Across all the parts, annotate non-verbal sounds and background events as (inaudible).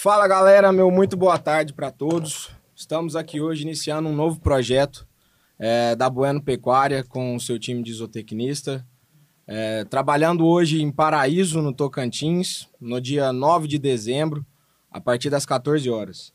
Fala galera, meu muito boa tarde para todos. Estamos aqui hoje iniciando um novo projeto é, da Bueno Pecuária com o seu time de zootecnista. É, trabalhando hoje em Paraíso, no Tocantins, no dia 9 de dezembro, a partir das 14 horas.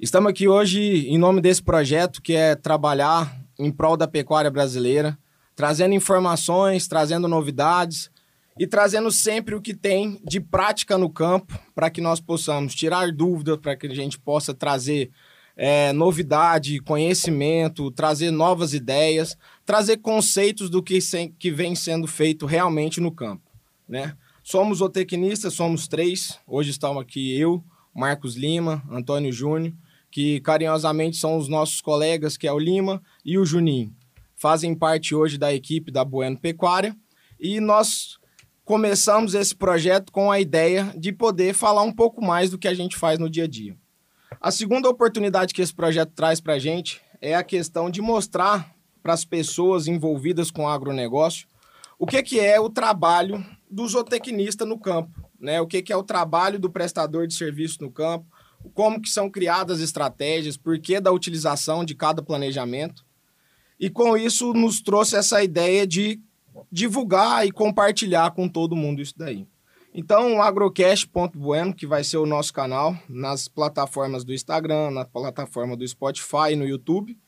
Estamos aqui hoje em nome desse projeto que é trabalhar em prol da pecuária brasileira, trazendo informações, trazendo novidades e trazendo sempre o que tem de prática no campo para que nós possamos tirar dúvidas, para que a gente possa trazer é, novidade, conhecimento, trazer novas ideias, trazer conceitos do que, sem, que vem sendo feito realmente no campo. Né? Somos zootecnistas, somos três. Hoje estamos aqui eu, Marcos Lima, Antônio Júnior, que carinhosamente são os nossos colegas, que é o Lima e o Juninho. Fazem parte hoje da equipe da Bueno Pecuária. E nós começamos esse projeto com a ideia de poder falar um pouco mais do que a gente faz no dia a dia. A segunda oportunidade que esse projeto traz para a gente é a questão de mostrar para as pessoas envolvidas com o agronegócio o que, que é o trabalho do zootecnista no campo, né? o que, que é o trabalho do prestador de serviço no campo, como que são criadas estratégias, por que da utilização de cada planejamento. E com isso nos trouxe essa ideia de divulgar e compartilhar com todo mundo isso daí. Então, agrocast.bueno, que vai ser o nosso canal nas plataformas do Instagram, na plataforma do Spotify e no YouTube.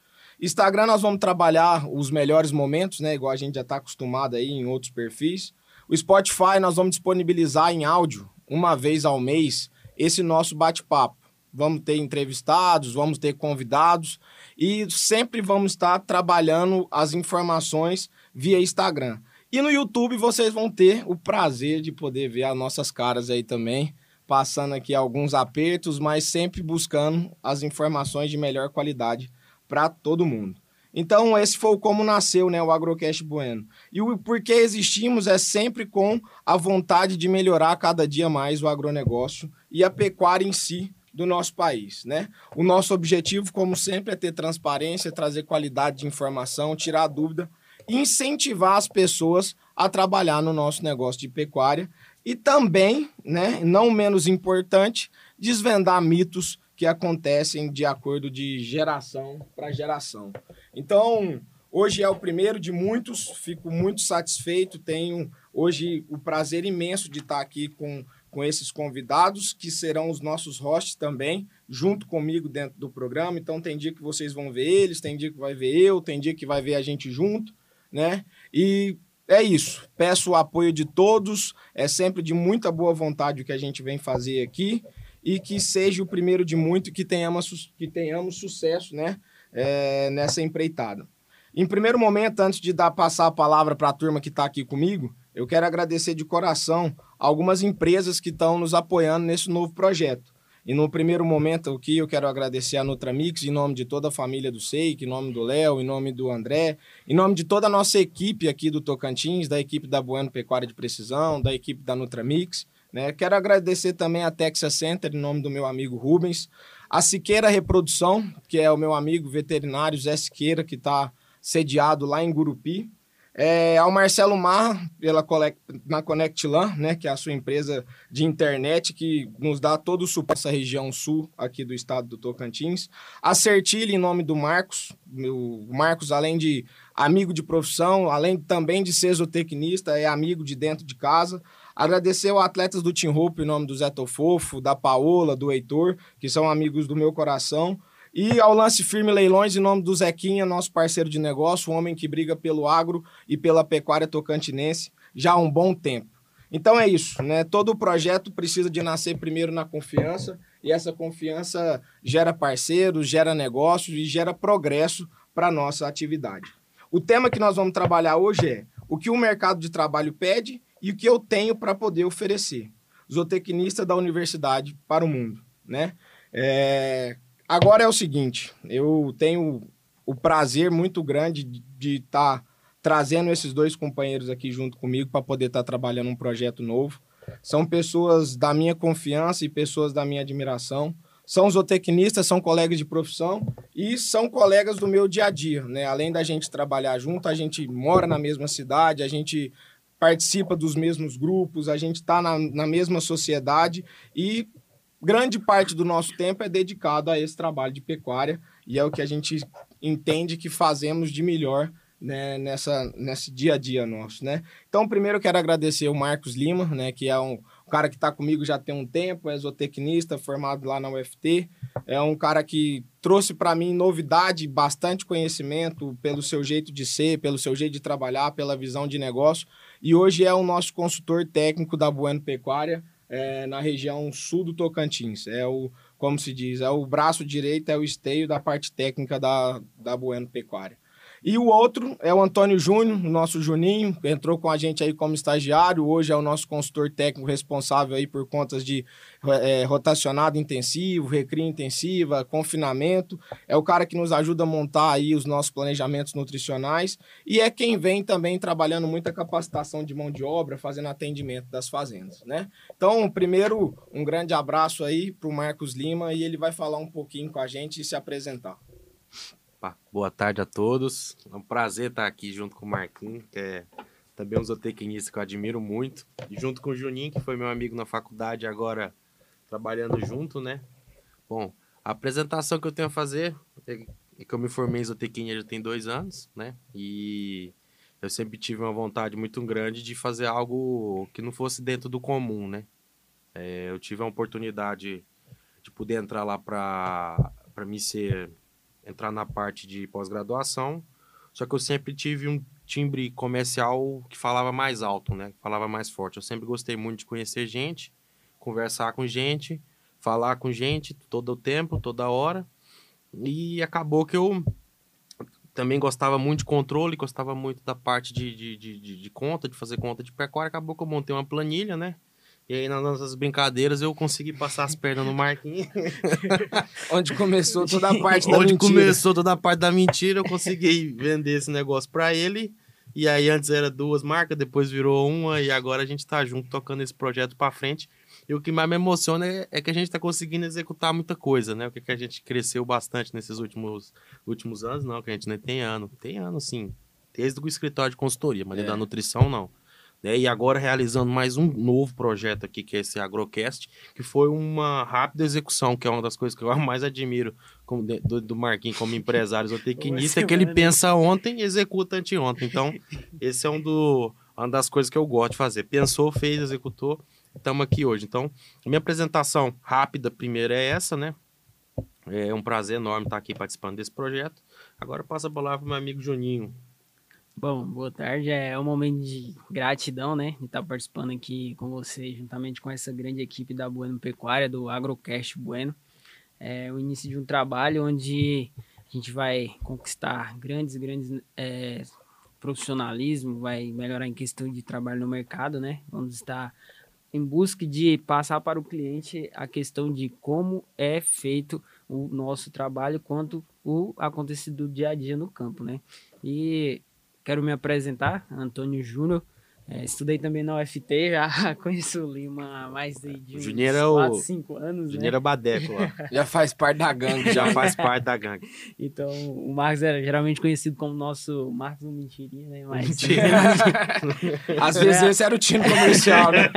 Instagram nós vamos trabalhar os melhores momentos, né? Igual a gente já está acostumado aí em outros perfis. O Spotify nós vamos disponibilizar em áudio, uma vez ao mês, esse nosso bate-papo. Vamos ter entrevistados, vamos ter convidados e sempre vamos estar trabalhando as informações via Instagram. E no YouTube vocês vão ter o prazer de poder ver as nossas caras aí também, passando aqui alguns apertos, mas sempre buscando as informações de melhor qualidade para todo mundo. Então, esse foi como nasceu né, o Agrocast Bueno. E o porquê existimos é sempre com a vontade de melhorar cada dia mais o agronegócio e a pecuária em si do nosso país, né? O nosso objetivo, como sempre, é ter transparência, trazer qualidade de informação, tirar dúvida incentivar as pessoas a trabalhar no nosso negócio de pecuária e também, né, não menos importante, desvendar mitos que acontecem de acordo de geração para geração. Então, hoje é o primeiro de muitos, fico muito satisfeito, tenho hoje o prazer imenso de estar aqui com, com esses convidados, que serão os nossos hosts também, junto comigo dentro do programa. Então, tem dia que vocês vão ver eles, tem dia que vai ver eu, tem dia que vai ver a gente junto né? E é isso. Peço o apoio de todos. É sempre de muita boa vontade o que a gente vem fazer aqui e que seja o primeiro de muito que tenhamos, que tenhamos sucesso, né? É, nessa empreitada. Em primeiro momento, antes de dar passar a palavra para a turma que está aqui comigo, eu quero agradecer de coração algumas empresas que estão nos apoiando nesse novo projeto. E no primeiro momento aqui eu quero agradecer a Nutramix em nome de toda a família do Seik, em nome do Léo, em nome do André, em nome de toda a nossa equipe aqui do Tocantins, da equipe da Bueno Pecuária de Precisão, da equipe da Nutramix. Né? Quero agradecer também a Texas Center, em nome do meu amigo Rubens, a Siqueira Reprodução, que é o meu amigo veterinário Zé Siqueira, que está sediado lá em Gurupi, é, ao Marcelo Mar, pela na ConnectLAN, né, que é a sua empresa de internet, que nos dá todo o suporte essa região sul aqui do estado do Tocantins. A em nome do Marcos. O Marcos, além de amigo de profissão, além também de ser zootecnista, é amigo de dentro de casa. Agradecer aos atletas do Team Hope, em nome do Zé Tofofo, da Paola, do Heitor, que são amigos do meu coração. E ao lance firme leilões, em nome do Zequinha, nosso parceiro de negócio, um homem que briga pelo agro e pela pecuária tocantinense já há um bom tempo. Então é isso, né? Todo projeto precisa de nascer primeiro na confiança e essa confiança gera parceiros, gera negócios e gera progresso para a nossa atividade. O tema que nós vamos trabalhar hoje é o que o mercado de trabalho pede e o que eu tenho para poder oferecer. Zootecnista da universidade para o mundo, né? É, Agora é o seguinte, eu tenho o prazer muito grande de estar tá trazendo esses dois companheiros aqui junto comigo para poder estar tá trabalhando um projeto novo. São pessoas da minha confiança e pessoas da minha admiração. São zootecnistas, são colegas de profissão e são colegas do meu dia a dia, né? Além da gente trabalhar junto, a gente mora na mesma cidade, a gente participa dos mesmos grupos, a gente está na, na mesma sociedade e grande parte do nosso tempo é dedicado a esse trabalho de pecuária e é o que a gente entende que fazemos de melhor né, nessa, nesse dia a dia nosso, né? Então, primeiro quero agradecer o Marcos Lima, né, que é um, cara que está comigo já tem um tempo, é zootecnista, formado lá na UFT. É um cara que trouxe para mim novidade, bastante conhecimento pelo seu jeito de ser, pelo seu jeito de trabalhar, pela visão de negócio. E hoje é o nosso consultor técnico da Bueno Pecuária, é, na região sul do Tocantins. É o, como se diz, é o braço direito, é o esteio da parte técnica da, da Bueno Pecuária. E o outro é o Antônio Júnior, nosso Juninho, que entrou com a gente aí como estagiário, hoje é o nosso consultor técnico responsável aí por contas de é, rotacionado intensivo, recria intensiva, confinamento. É o cara que nos ajuda a montar aí os nossos planejamentos nutricionais e é quem vem também trabalhando muita capacitação de mão de obra, fazendo atendimento das fazendas, né? Então, primeiro, um grande abraço aí para o Marcos Lima e ele vai falar um pouquinho com a gente e se apresentar. Opa, boa tarde a todos. É um prazer estar aqui junto com o Marquinhos, que é também um zootecnista que eu admiro muito. E junto com o Juninho, que foi meu amigo na faculdade, agora trabalhando junto, né? Bom, a apresentação que eu tenho a fazer é que eu me formei em zootecnia já tem dois anos, né? E eu sempre tive uma vontade muito grande de fazer algo que não fosse dentro do comum, né? É, eu tive a oportunidade de poder entrar lá para me ser entrar na parte de pós-graduação, só que eu sempre tive um timbre comercial que falava mais alto, né? Falava mais forte. Eu sempre gostei muito de conhecer gente, conversar com gente, falar com gente todo o tempo, toda hora. E acabou que eu também gostava muito de controle, gostava muito da parte de, de, de, de conta, de fazer conta de pecuária. Acabou que eu montei uma planilha, né? E aí, nas nossas brincadeiras, eu consegui passar as pernas no Marquinhos. (laughs) Onde começou toda a parte da Onde mentira. Onde começou toda a parte da mentira, eu consegui vender esse negócio para ele. E aí, antes era duas marcas, depois virou uma, e agora a gente tá junto tocando esse projeto para frente. E o que mais me emociona é, é, que a gente tá conseguindo executar muita coisa, né? O que, que a gente cresceu bastante nesses últimos, últimos anos, não, que a gente nem tem ano. Tem ano, sim. Desde o escritório de consultoria, mas é. da nutrição, não. Né? E agora realizando mais um novo projeto aqui, que é esse Agrocast, que foi uma rápida execução, que é uma das coisas que eu (laughs) mais admiro como, do, do Marquinhos como empresário zootecnista, é que ele pensa ontem e executa anteontem. Então, (laughs) esse é um do, uma das coisas que eu gosto de fazer. Pensou, fez, executou, estamos aqui hoje. Então, minha apresentação rápida primeiro é essa, né? É um prazer enorme estar aqui participando desse projeto. Agora passa a palavra para o meu amigo Juninho, Bom, boa tarde. É um momento de gratidão, né? De estar participando aqui com você, juntamente com essa grande equipe da Bueno Pecuária, do Agrocast Bueno. É o início de um trabalho onde a gente vai conquistar grandes, grandes é, profissionalismo, vai melhorar em questão de trabalho no mercado, né? Vamos estar em busca de passar para o cliente a questão de como é feito o nosso trabalho quanto o acontecido do dia a dia no campo, né? E quero me apresentar, Antônio Júnior. É, estudei também na UFT, já (laughs) conheço o Lima há mais de, de uns 4, 5 anos. Juninho né? Badeco lá. (laughs) já faz parte da gangue. Já faz parte da gangue. Então, o Marcos era geralmente conhecido como nosso Marcos do Mentirinha, né? Mas... Mentira. (laughs) Às vezes esse era o time comercial, né?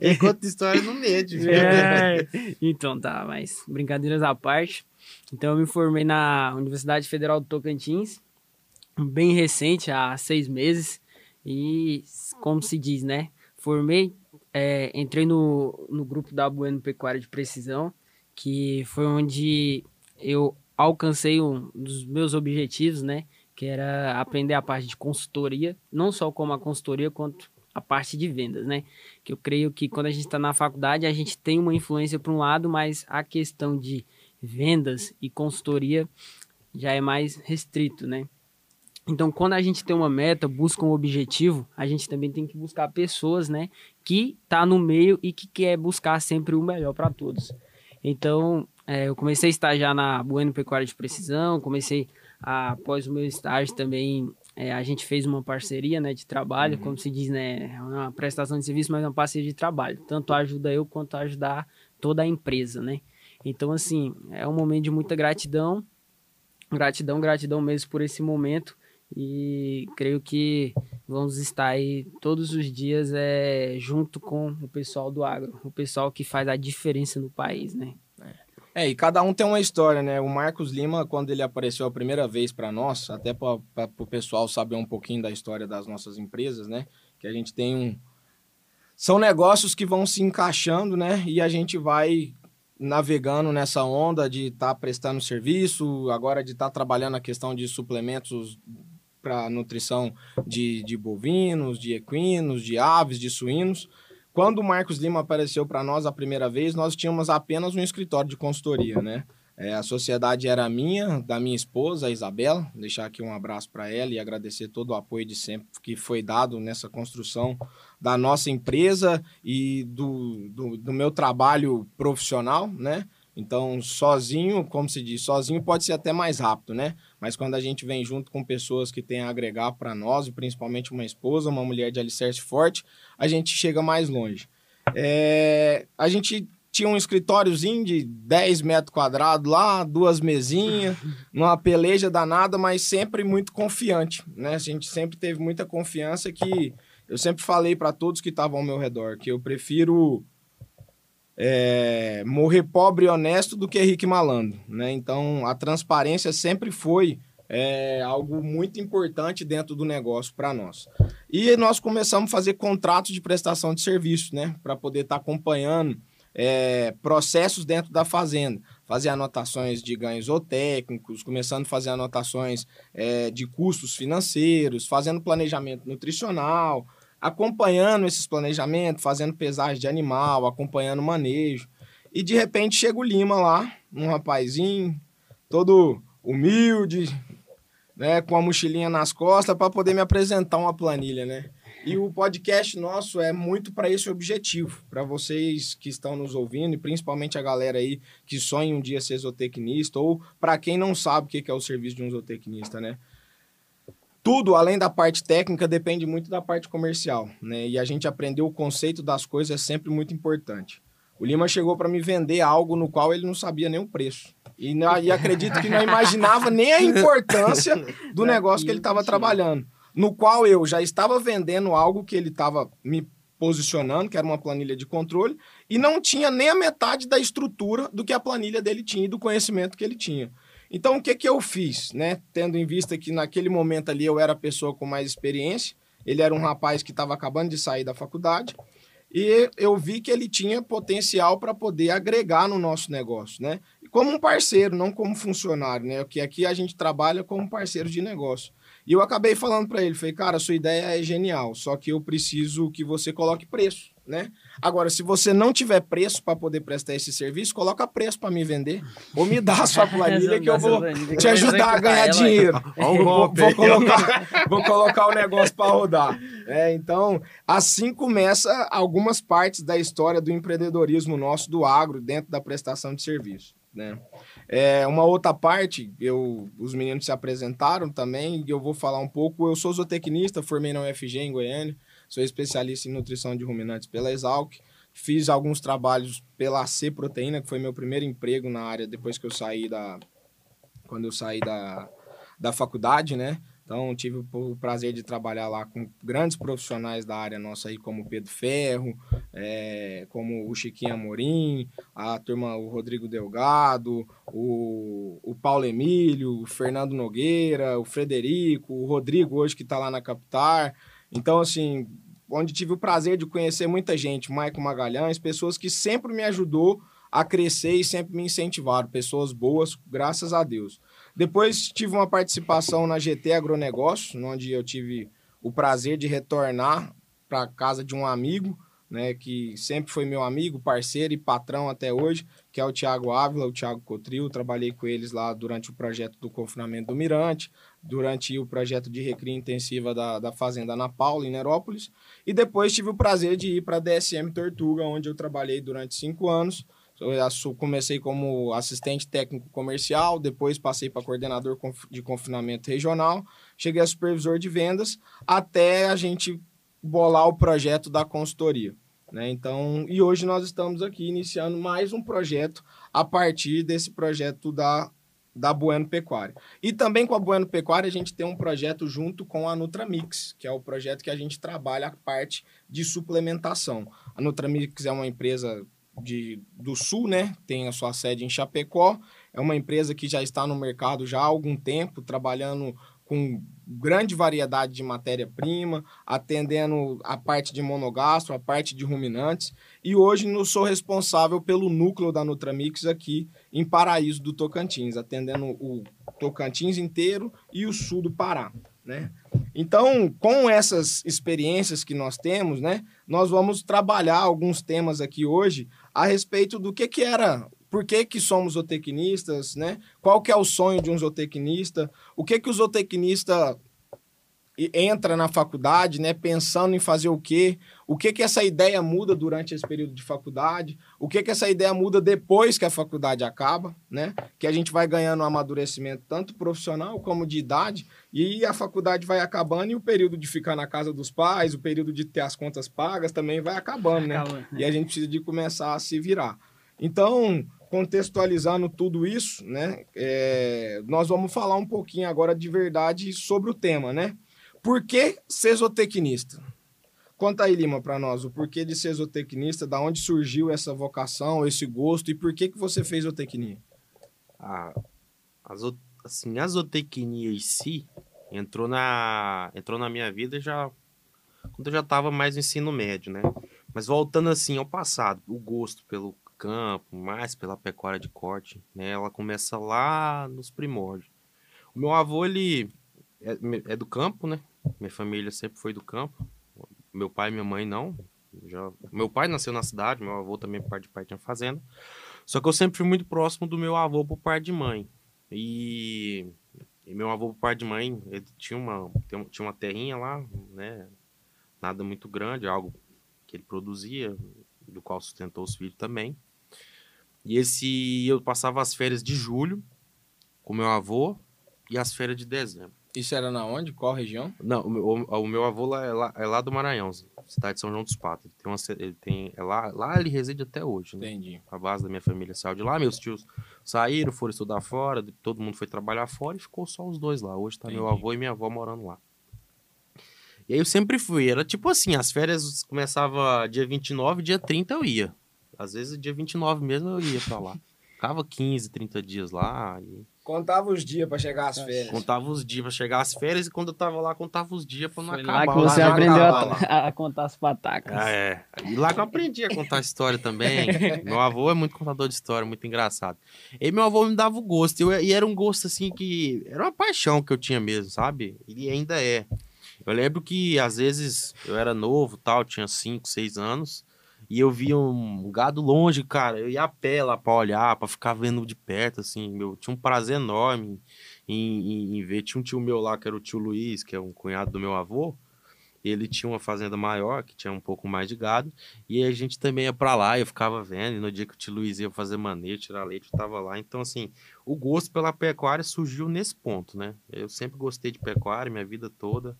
Ele conta história no meio. É. Então tá, mas brincadeiras à parte. Então, eu me formei na Universidade Federal do Tocantins bem recente, há seis meses. E, como se diz, né? Formei, é, entrei no, no grupo da Bueno Pecuária de Precisão, que foi onde eu alcancei um dos meus objetivos, né? Que era aprender a parte de consultoria, não só como a consultoria, quanto a parte de vendas, né? Que eu creio que quando a gente está na faculdade, a gente tem uma influência para um lado, mas a questão de vendas e consultoria já é mais restrito, né? Então, quando a gente tem uma meta, busca um objetivo, a gente também tem que buscar pessoas, né, que tá no meio e que quer buscar sempre o melhor para todos. Então, é, eu comecei a estagiar na Bueno Pecuária de Precisão, comecei a, após o meu estágio também, é, a gente fez uma parceria, né, de trabalho, uhum. como se diz, né, é uma prestação de serviço, mas é uma parceria de trabalho. Tanto ajuda eu quanto ajudar toda a empresa, né. Então, assim, é um momento de muita gratidão, gratidão, gratidão mesmo por esse momento e creio que vamos estar aí todos os dias é, junto com o pessoal do agro, o pessoal que faz a diferença no país, né? É, e cada um tem uma história, né? O Marcos Lima, quando ele apareceu a primeira vez para nós, até para o pessoal saber um pouquinho da história das nossas empresas, né? Que a gente tem um. São negócios que vão se encaixando, né? E a gente vai navegando nessa onda de estar tá prestando serviço, agora de estar tá trabalhando a questão de suplementos para nutrição de, de bovinos, de equinos, de aves, de suínos. Quando o Marcos Lima apareceu para nós a primeira vez, nós tínhamos apenas um escritório de consultoria, né? É, a sociedade era minha, da minha esposa, a Isabela. Deixar aqui um abraço para ela e agradecer todo o apoio de sempre que foi dado nessa construção da nossa empresa e do, do, do meu trabalho profissional, né? Então, sozinho, como se diz, sozinho pode ser até mais rápido, né? Mas quando a gente vem junto com pessoas que têm a agregar para nós, e principalmente uma esposa, uma mulher de alicerce forte, a gente chega mais longe. É, a gente tinha um escritóriozinho de 10 metros quadrados lá, duas mesinhas, (laughs) numa peleja danada, mas sempre muito confiante, né? A gente sempre teve muita confiança que eu sempre falei para todos que estavam ao meu redor que eu prefiro é, morrer pobre e honesto do que rico e malandro, né? Então, a transparência sempre foi é, algo muito importante dentro do negócio para nós. E nós começamos a fazer contratos de prestação de serviço, né? Para poder estar tá acompanhando é, processos dentro da fazenda. Fazer anotações de ganhos ou técnicos, começando a fazer anotações é, de custos financeiros, fazendo planejamento nutricional, acompanhando esses planejamentos, fazendo pesagem de animal, acompanhando o manejo. E de repente chega o Lima lá, um rapazinho, todo humilde, né, com a mochilinha nas costas para poder me apresentar uma planilha, né? E o podcast nosso é muito para esse objetivo, para vocês que estão nos ouvindo e principalmente a galera aí que sonha um dia ser zootecnista ou para quem não sabe o que é o serviço de um zootecnista, né? Tudo, além da parte técnica, depende muito da parte comercial, né? E a gente aprendeu o conceito das coisas é sempre muito importante. O Lima chegou para me vender algo no qual ele não sabia nem o preço. E, e acredito que não imaginava nem a importância do negócio que ele estava trabalhando. No qual eu já estava vendendo algo que ele estava me posicionando, que era uma planilha de controle, e não tinha nem a metade da estrutura do que a planilha dele tinha e do conhecimento que ele tinha. Então, o que, que eu fiz, né? Tendo em vista que naquele momento ali eu era a pessoa com mais experiência, ele era um rapaz que estava acabando de sair da faculdade, e eu vi que ele tinha potencial para poder agregar no nosso negócio, né? Como um parceiro, não como funcionário, né? Porque aqui a gente trabalha como parceiro de negócio. E eu acabei falando para ele, falei, cara, sua ideia é genial, só que eu preciso que você coloque preço né? Agora, se você não tiver preço para poder prestar esse serviço, coloca preço para me vender ou me dá a sua (laughs) planilha que eu vou te ajudar a ganhar dinheiro. (laughs) Vou, vou, colocar, (laughs) vou colocar o negócio para rodar. É, então, assim começa algumas partes da história do empreendedorismo nosso do agro dentro da prestação de serviço. Né? É, uma outra parte, eu, os meninos se apresentaram também, e eu vou falar um pouco. Eu sou zootecnista, formei na UFG em Goiânia, Sou especialista em nutrição de ruminantes pela Exalc. Fiz alguns trabalhos pela C Proteína, que foi meu primeiro emprego na área depois que eu saí da quando eu saí da, da faculdade, né? Então, tive o prazer de trabalhar lá com grandes profissionais da área nossa aí, como o Pedro Ferro, é, como o Chiquinho Amorim, a turma, o Rodrigo Delgado, o, o Paulo Emílio, o Fernando Nogueira, o Frederico, o Rodrigo hoje que está lá na Capitar. Então, assim, onde tive o prazer de conhecer muita gente, Maicon Magalhães, pessoas que sempre me ajudou a crescer e sempre me incentivaram, pessoas boas, graças a Deus. Depois tive uma participação na GT Agronegócio, onde eu tive o prazer de retornar para casa de um amigo, né, que sempre foi meu amigo, parceiro e patrão até hoje, que é o Tiago Ávila, o Tiago Cotril. Trabalhei com eles lá durante o projeto do confinamento do Mirante, durante o projeto de recria intensiva da, da Fazenda Ana Paula, em Nerópolis. E depois tive o prazer de ir para a DSM Tortuga, onde eu trabalhei durante cinco anos. Eu comecei como assistente técnico comercial, depois passei para coordenador de confinamento regional, cheguei a supervisor de vendas, até a gente bolar o projeto da consultoria. Né? Então, e hoje nós estamos aqui iniciando mais um projeto a partir desse projeto da da Bueno Pecuária. E também com a Bueno Pecuária a gente tem um projeto junto com a Nutramix, que é o projeto que a gente trabalha a parte de suplementação. A Nutramix é uma empresa de, do Sul, né? Tem a sua sede em Chapecó. É uma empresa que já está no mercado já há algum tempo, trabalhando com grande variedade de matéria-prima, atendendo a parte de monogastro, a parte de ruminantes. E hoje eu sou responsável pelo núcleo da Nutramix aqui em Paraíso do Tocantins, atendendo o Tocantins inteiro e o sul do Pará. Né? Então, com essas experiências que nós temos, né, nós vamos trabalhar alguns temas aqui hoje a respeito do que, que era por que, que somos zootecnistas, né? Qual que é o sonho de um zootecnista? O que que o zootecnista entra na faculdade, né, pensando em fazer o quê? O que que essa ideia muda durante esse período de faculdade? O que que essa ideia muda depois que a faculdade acaba, né? Que a gente vai ganhando um amadurecimento tanto profissional como de idade e a faculdade vai acabando e o período de ficar na casa dos pais, o período de ter as contas pagas também vai acabando, né? Acaba. E a gente precisa de começar a se virar. Então, contextualizando tudo isso, né, é, nós vamos falar um pouquinho agora de verdade sobre o tema, né? Por que ser zootecnista? Conta aí, Lima, para nós, o porquê de ser zootecnista, da onde surgiu essa vocação, esse gosto e por que, que você fez zootecnia? Ah, a, assim, a zootecnia em si entrou na, entrou na minha vida já quando eu já estava mais no ensino médio, né? Mas voltando assim ao passado, o gosto pelo campo, mais pela pecuária de corte, né? Ela começa lá nos primórdios. O meu avô, ele é, é, do campo, né? Minha família sempre foi do campo. Meu pai e minha mãe não. Já... Meu pai nasceu na cidade, meu avô também, por parte de pai, tinha fazenda. Só que eu sempre fui muito próximo do meu avô por parte de mãe. E, e meu avô por parte de mãe, ele tinha uma, tinha uma terrinha lá, né? Nada muito grande, algo que ele produzia, do qual sustentou os filhos também. E esse eu passava as férias de julho com meu avô e as férias de dezembro. Isso era na onde? Qual região? Não, o meu, o meu avô lá é, lá é, lá, do Maranhão, cidade de São João dos Patos. Ele tem, uma, ele tem é lá, lá ele reside até hoje. Né? Entendi. A base da minha família saiu de lá, meus tios saíram, foram estudar fora, todo mundo foi trabalhar fora e ficou só os dois lá. Hoje tá Entendi. meu avô e minha avó morando lá. E aí eu sempre fui, era tipo assim, as férias começava dia 29, dia 30 eu ia. Às vezes, dia 29 mesmo, eu ia pra lá. Ficava 15, 30 dias lá. E... Contava os dias pra chegar às férias. Contava os dias pra chegar às férias e quando eu tava lá, contava os dias pra não Foi acabar. lá que você lá aprendeu a, (laughs) a, contar as patacas. Ah, é. E lá que eu aprendi a contar história também. (laughs) meu avô é muito contador de história, muito engraçado. E meu avô me dava o gosto. Eu, e era um gosto, assim, que... Era uma paixão que eu tinha mesmo, sabe? E ainda é. Eu lembro que, às vezes, eu era novo, tal, tinha 5, 6 anos... E eu via um gado longe, cara. Eu ia a pé lá pra olhar, pra ficar vendo de perto, assim. Meu, tinha um prazer enorme em, em, em, ver. Tinha um tio meu lá, que era o tio Luiz, que é um cunhado do meu avô. Ele tinha uma fazenda maior, que tinha um pouco mais de gado. E a gente também ia pra lá, eu ficava vendo. E no dia que o tio Luiz ia fazer manejo, tirar leite, eu tava lá. Então, assim, o gosto pela pecuária surgiu nesse ponto, né? Eu sempre gostei de pecuária, minha vida toda,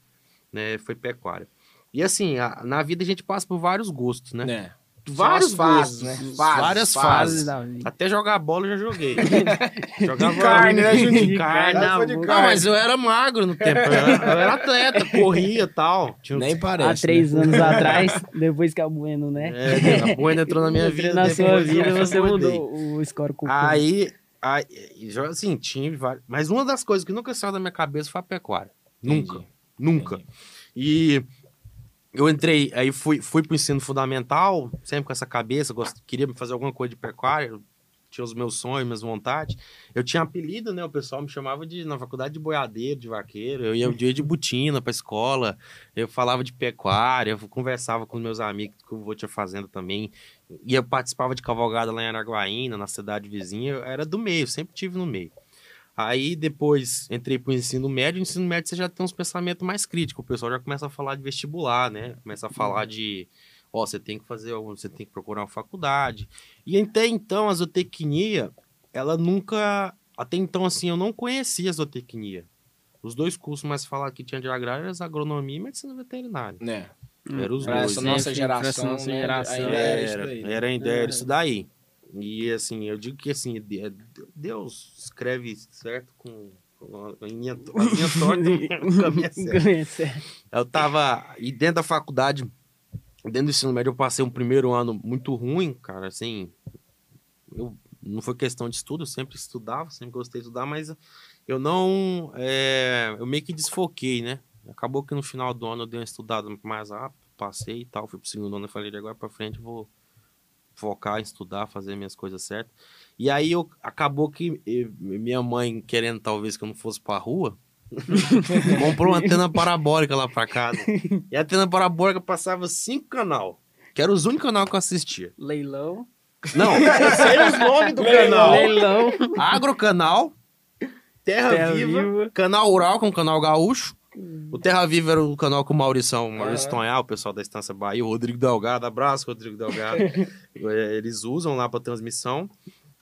né? Foi pecuária. E assim, a, na vida a gente passa por vários gostos, né? É. Vários fases, né? Fases, várias fases. fases. Até jogar bola eu já joguei. (laughs) Jogava de carne, né, Juninho? De carne. Não, de carne. Mas eu era magro no tempo. Eu era, eu era atleta, (laughs) corria e tal. Tinha... Nem parece. Há três né? anos (laughs) atrás, depois que a Bueno, né? É, a Bueno entrou na minha vida. Na sua vida, você mudou o score com Aí, aí, assim, tinha vários... Mas uma das coisas que nunca saiu da minha cabeça foi a pecuária. Nunca. Entendi. Nunca. Entendi. E eu entrei, aí fui, fui pro ensino fundamental, sempre com essa cabeça, gost... queria fazer alguma coisa de pecuária, tinha os meus sonhos, minhas vontades. Eu tinha apelido, né? O pessoal me chamava de na faculdade de boiadeiro, de vaqueiro. Eu ia o dia de butina pra escola. Eu falava de pecuária, eu conversava com meus amigos que eu vou tinha fazenda também. E eu participava de cavalgada lá em Araguaína, na cidade vizinha. Eu era do meio, sempre tive no meio. Aí depois entrei para o ensino médio. No ensino médio você já tem uns pensamentos mais críticos. O pessoal já começa a falar de vestibular, né? Começa a falar uhum. de, ó, você tem que fazer, você tem que procurar uma faculdade. E até então a zootecnia, ela nunca, até então assim, eu não conhecia a zootecnia. Os dois cursos mais falados que tinha de agrário eram agronomia e medicina veterinária. É. Era os dois. Essa nossa geração, essa nossa né? geração era, era, ainda era, isso daí. E assim, eu digo que assim, é, Deus escreve certo com, a linha, a linha torta. (laughs) (laughs) Eu tava. E dentro da faculdade, dentro do ensino médio, eu passei um primeiro ano muito ruim, cara, assim. Eu, não foi questão de estudo, eu sempre estudava, sempre gostei de estudar, mas eu não. É, eu meio que desfoquei, né? Acabou que no final do ano eu dei uma estudada mais rápido, passei e tal, fui pro segundo ano e falei, de agora pra frente eu vou focar em estudar, fazer minhas coisas certas. E aí eu, acabou que eu, minha mãe, querendo talvez que eu não fosse pra rua, (laughs) comprou uma antena parabólica lá pra casa. E a antena parabólica passava cinco canal, que era os únicos canal que eu assistia. Leilão. Não, (laughs) eu sei os nomes do canal. Leilão. Agrocanal, Terra, Terra Viva, Viva. Canal Rural, com o Canal Gaúcho. O Terra Viva era o canal com o Maurição, Maurício Tonhal, o pessoal da Estância Bahia, o Rodrigo Delgado, abraço, Rodrigo Delgado. (laughs) É, Eles usam lá para transmissão.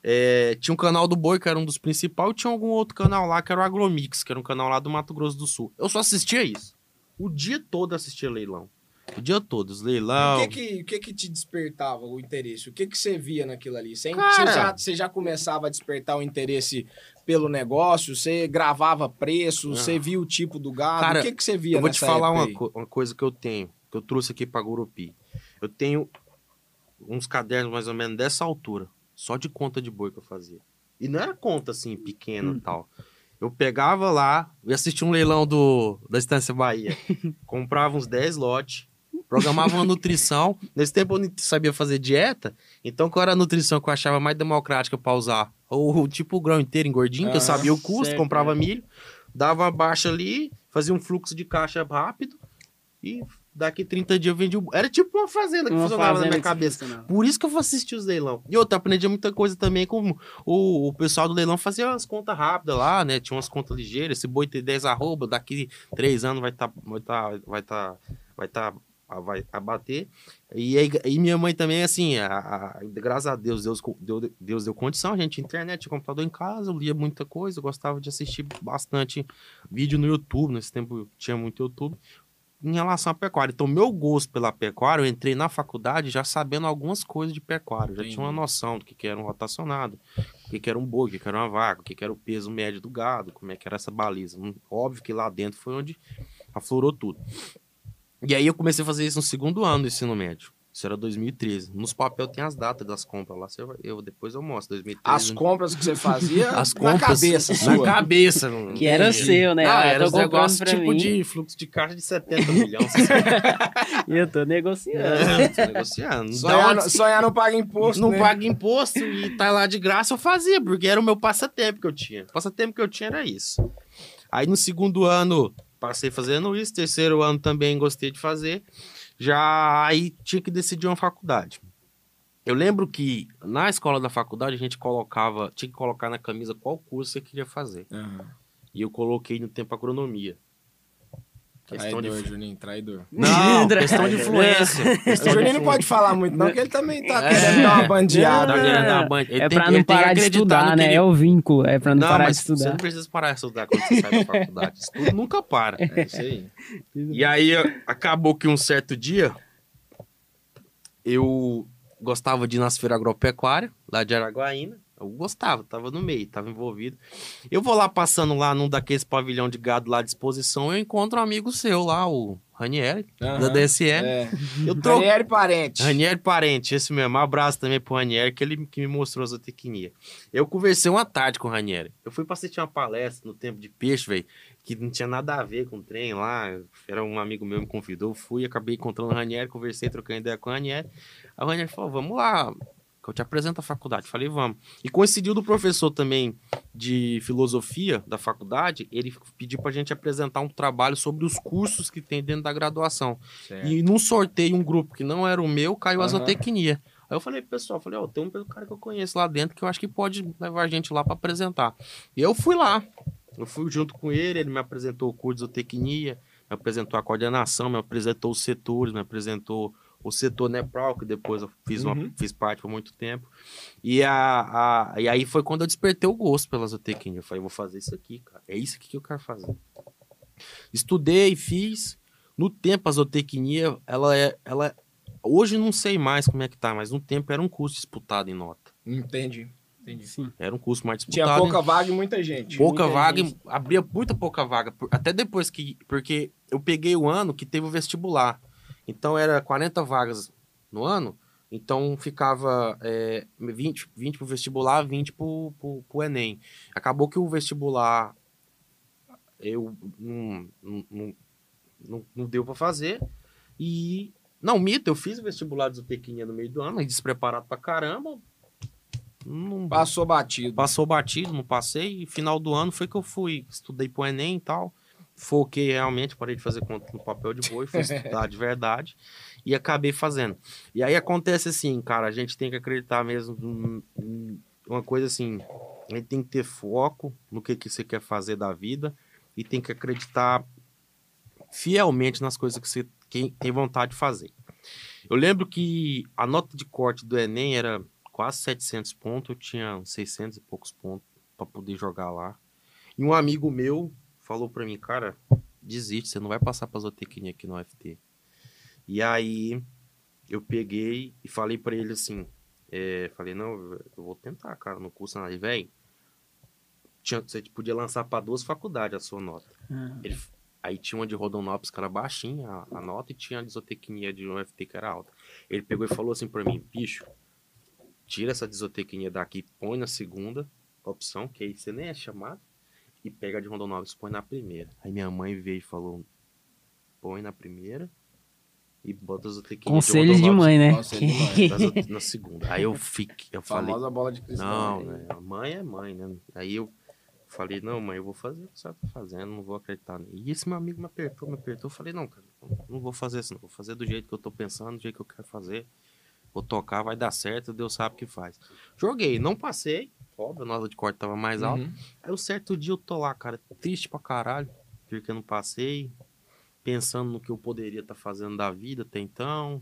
É, tinha um canal do Boi, que era um dos principais, e tinha algum outro canal lá, que era o Agromix, que era um canal lá do Mato Grosso do Sul. Eu só assistia isso. O dia todo assistia leilão. O dia todo, os leilão. O que que, o que que te despertava o interesse? O que que você via naquilo ali? Você, Cara- você já, você já começava a despertar o interesse pelo negócio? Você gravava preço? Ah. Você via o tipo do gado? Cara, o que que você via Eu vou te falar uma, co- uma coisa que eu tenho, que eu trouxe aqui pra Gurupi. Eu tenho uns cadernos mais ou menos dessa altura, só de conta de boi que eu fazia. E não era conta assim, pequena e tal. Eu pegava lá, ia assistir um leilão do, da Estância Bahia, (laughs) comprava uns 10 lotes, programava uma nutrição. Nesse tempo eu não sabia fazer dieta, então qual era a nutrição que eu achava mais democrática pra usar? Ou tipo o grão inteiro engordinho, que eu Ah, sabia o custo, certo, comprava milho, dava uma baixa ali, fazia um fluxo de caixa rápido e daqui 30 dias eu vendia. o- Era tipo uma fazenda que Uma funcionava na fazenda minha que cabeça. funcionava. Por isso que eu vou assistir os leilão. E outra, aprendi muita coisa também com o, o pessoal do leilão fazia umas contas rápidas lá, né? Tinha umas contas ligeiras. Esse boi tem 10 arroba, daqui 3 anos vai estar. vai tá, vai tá, vai tá, a- vai abater. E, aí, e minha mãe também, assim, a, a- graças a Deus, Deus, deu, Deus deu condição, a gente, internet, computador em casa, eu lia muita coisa, eu gostava de assistir bastante vídeo no YouTube, nesse tempo tinha muito YouTube em relação à pecuária. Então, meu gosto pela pecuária, eu entrei na faculdade já sabendo algumas coisas de pecuária. Já tinha uma noção do que, que era um rotacionado, o que, que era um boi, o que, que era uma vaca, o que, que era o peso médio do gado, como é que era essa baliza. Hum, Óbvio que lá dentro foi onde aflorou tudo. E aí eu comecei a fazer isso no segundo ano do ensino médio. Isso era 2013. Nos papéis tem as datas das compras lá. Eu, depois eu mostro. 2013. As compras que você fazia (laughs) As na compras cabeça Na sua. cabeça. não- Que era entendi. seu, né? Ah, era negócios pra tipo mim. de fluxo de caixa de 70 milhões. 60 (laughs) E eu tô negociando. Não, tô negociando. Sonhar, não- sonhar não paga imposto, não né? paga imposto e tá lá de graça, eu fazia, porque era o meu passatempo que eu tinha. O passatempo que eu tinha era isso. Aí no segundo ano, passei fazendo isso. Terceiro ano também gostei de fazer. Já aí tinha que decidir uma faculdade. Eu lembro que na escola da faculdade a gente colocava, tinha que colocar na camisa qual curso você queria fazer. Aham. E eu coloquei no tempo agronomia. Questão de Traidor, Juninho, traidor. (laughs) Não, questão de influência. (laughs) O Questão de Juninho não pode falar muito, não, porque ele também tá É. querendo dar uma bandeada. Tá querendo dar É pra não parar de estudar, né? ele- É o vínculo. É pra não, parar de estudar. Você não precisa parar de estudar quando você sai da faculdade. Estudo (laughs) nunca para. É isso aí. E aí acabou que um certo dia eu gostava de ir nas feiras agropecuárias, lá de Araguaína. Eu gostava, tava no meio, tava envolvido. Eu vou lá passando lá num daqueles pavilhão de gado lá de exposição, eu encontro um amigo seu lá, o Ranieri, da Aham. DSM. É. Eu troco. Ranieri Parente. Ranieri Parente, esse mesmo. Um abraço também pro Ranieri, que ele que me mostrou a zootecnia. Eu conversei uma tarde com o Ranieri. Eu fui pra assistir uma palestra no Tempo de Peixe, velho, que não tinha nada a ver com o trem lá. Era um amigo meu que me convidou. Eu fui, acabei encontrando o Ranieri, conversei, troquei ideia com o Ranieri. Aí o Ranieri falou, vamos lá, que eu te apresento a faculdade. Falei, vamos. E coincidiu do professor também de filosofia da faculdade, ele pediu pra gente apresentar um trabalho sobre os cursos que tem dentro da graduação. Certo. E num sorteio, um grupo que não era o meu, caiu a Aham. zootecnia. Aí eu falei pro pessoal, falei, ó, tem um cara que eu conheço lá dentro que eu acho que pode levar a gente lá pra apresentar. E eu fui lá. Eu fui junto com ele, ele me apresentou o curso de zootecnia, me apresentou a coordenação, me apresentou os setores, me apresentou o setor Nepral, que depois eu fiz, uma, Uhum. fiz parte por muito tempo. E, a, a, e aí foi quando eu despertei o gosto pela zootecnia. Eu falei, vou fazer isso aqui, cara. É isso aqui que eu quero fazer. Estudei, fiz. No tempo, a zootecnia, ela é. Ela, hoje não sei mais como é que tá, mas no tempo era um curso disputado em nota. Entendi. Entendi. Sim. Era um curso mais Tinha disputado. pouca vaga e muita gente. pouca muita vaga, gente. abria muita pouca vaga. Até depois que. Porque eu peguei o ano que teve o vestibular. Então era 40 vagas no ano. Então ficava é, 20, 20 pro vestibular, 20 pro, pro, pro Enem. Acabou que o vestibular eu não, não, não, não, deu pra fazer. E. Não, mito, eu fiz o vestibular de zootecnia no meio do ano, despreparado pra caramba. Não, Passou batido. Passou batido, não passei. E final do ano foi que eu fui. Estudei pro Enem e tal. Foquei realmente, parei de fazer conta no papel de boi, fui (laughs) estudar de verdade. E acabei fazendo. E aí acontece assim, cara, a gente tem que acreditar mesmo em- em uma coisa assim. A gente tem que ter foco no que, que você quer fazer da vida. E tem que acreditar fielmente nas coisas que você que- tem vontade de fazer. Eu lembro que a nota de corte do Enem era quase 700 pontos, eu tinha uns 600 e poucos pontos para poder jogar lá. E um amigo meu falou para mim, cara, desiste, você não vai passar para zootecnia aqui no UFT. E aí eu peguei e falei para ele assim, é, falei, não, eu vou tentar, cara, no curso aí, velho. Você podia lançar para duas faculdades a sua nota. Ah, Ele- aí tinha uma de Rodonópolis que era baixinha a, a nota e tinha a de zootecnia de UFT que era alta. Ele pegou e falou assim pra mim, bicho, tira essa de zootecnia daqui, põe na segunda opção, que aí você nem é chamado, e pega de Rondonópolis, põe na primeira. Aí minha mãe veio e falou, põe na primeira e bota a zootecnia Conselhos de mãe, né? De mãe. na zoot- na segunda. Aí eu fiquei, eu falei, Famosa bola de cristal. não, né? A mãe é mãe, né? Aí eu falei, não, mãe, eu vou fazer o que você tá fazendo, não vou acreditar. nisso. E esse meu amigo me apertou, me apertou. Eu falei, não, cara, não vou fazer isso, não. Vou fazer do jeito que eu tô pensando, do jeito que eu quero fazer. Vou tocar, vai dar certo, Deus sabe o que faz. Joguei, não passei. Óbvio, a nota de corte tava mais alta. Uhum. Aí um certo dia eu tô lá, cara, triste pra caralho, porque eu não passei, pensando no que eu poderia estar fazendo da vida até então.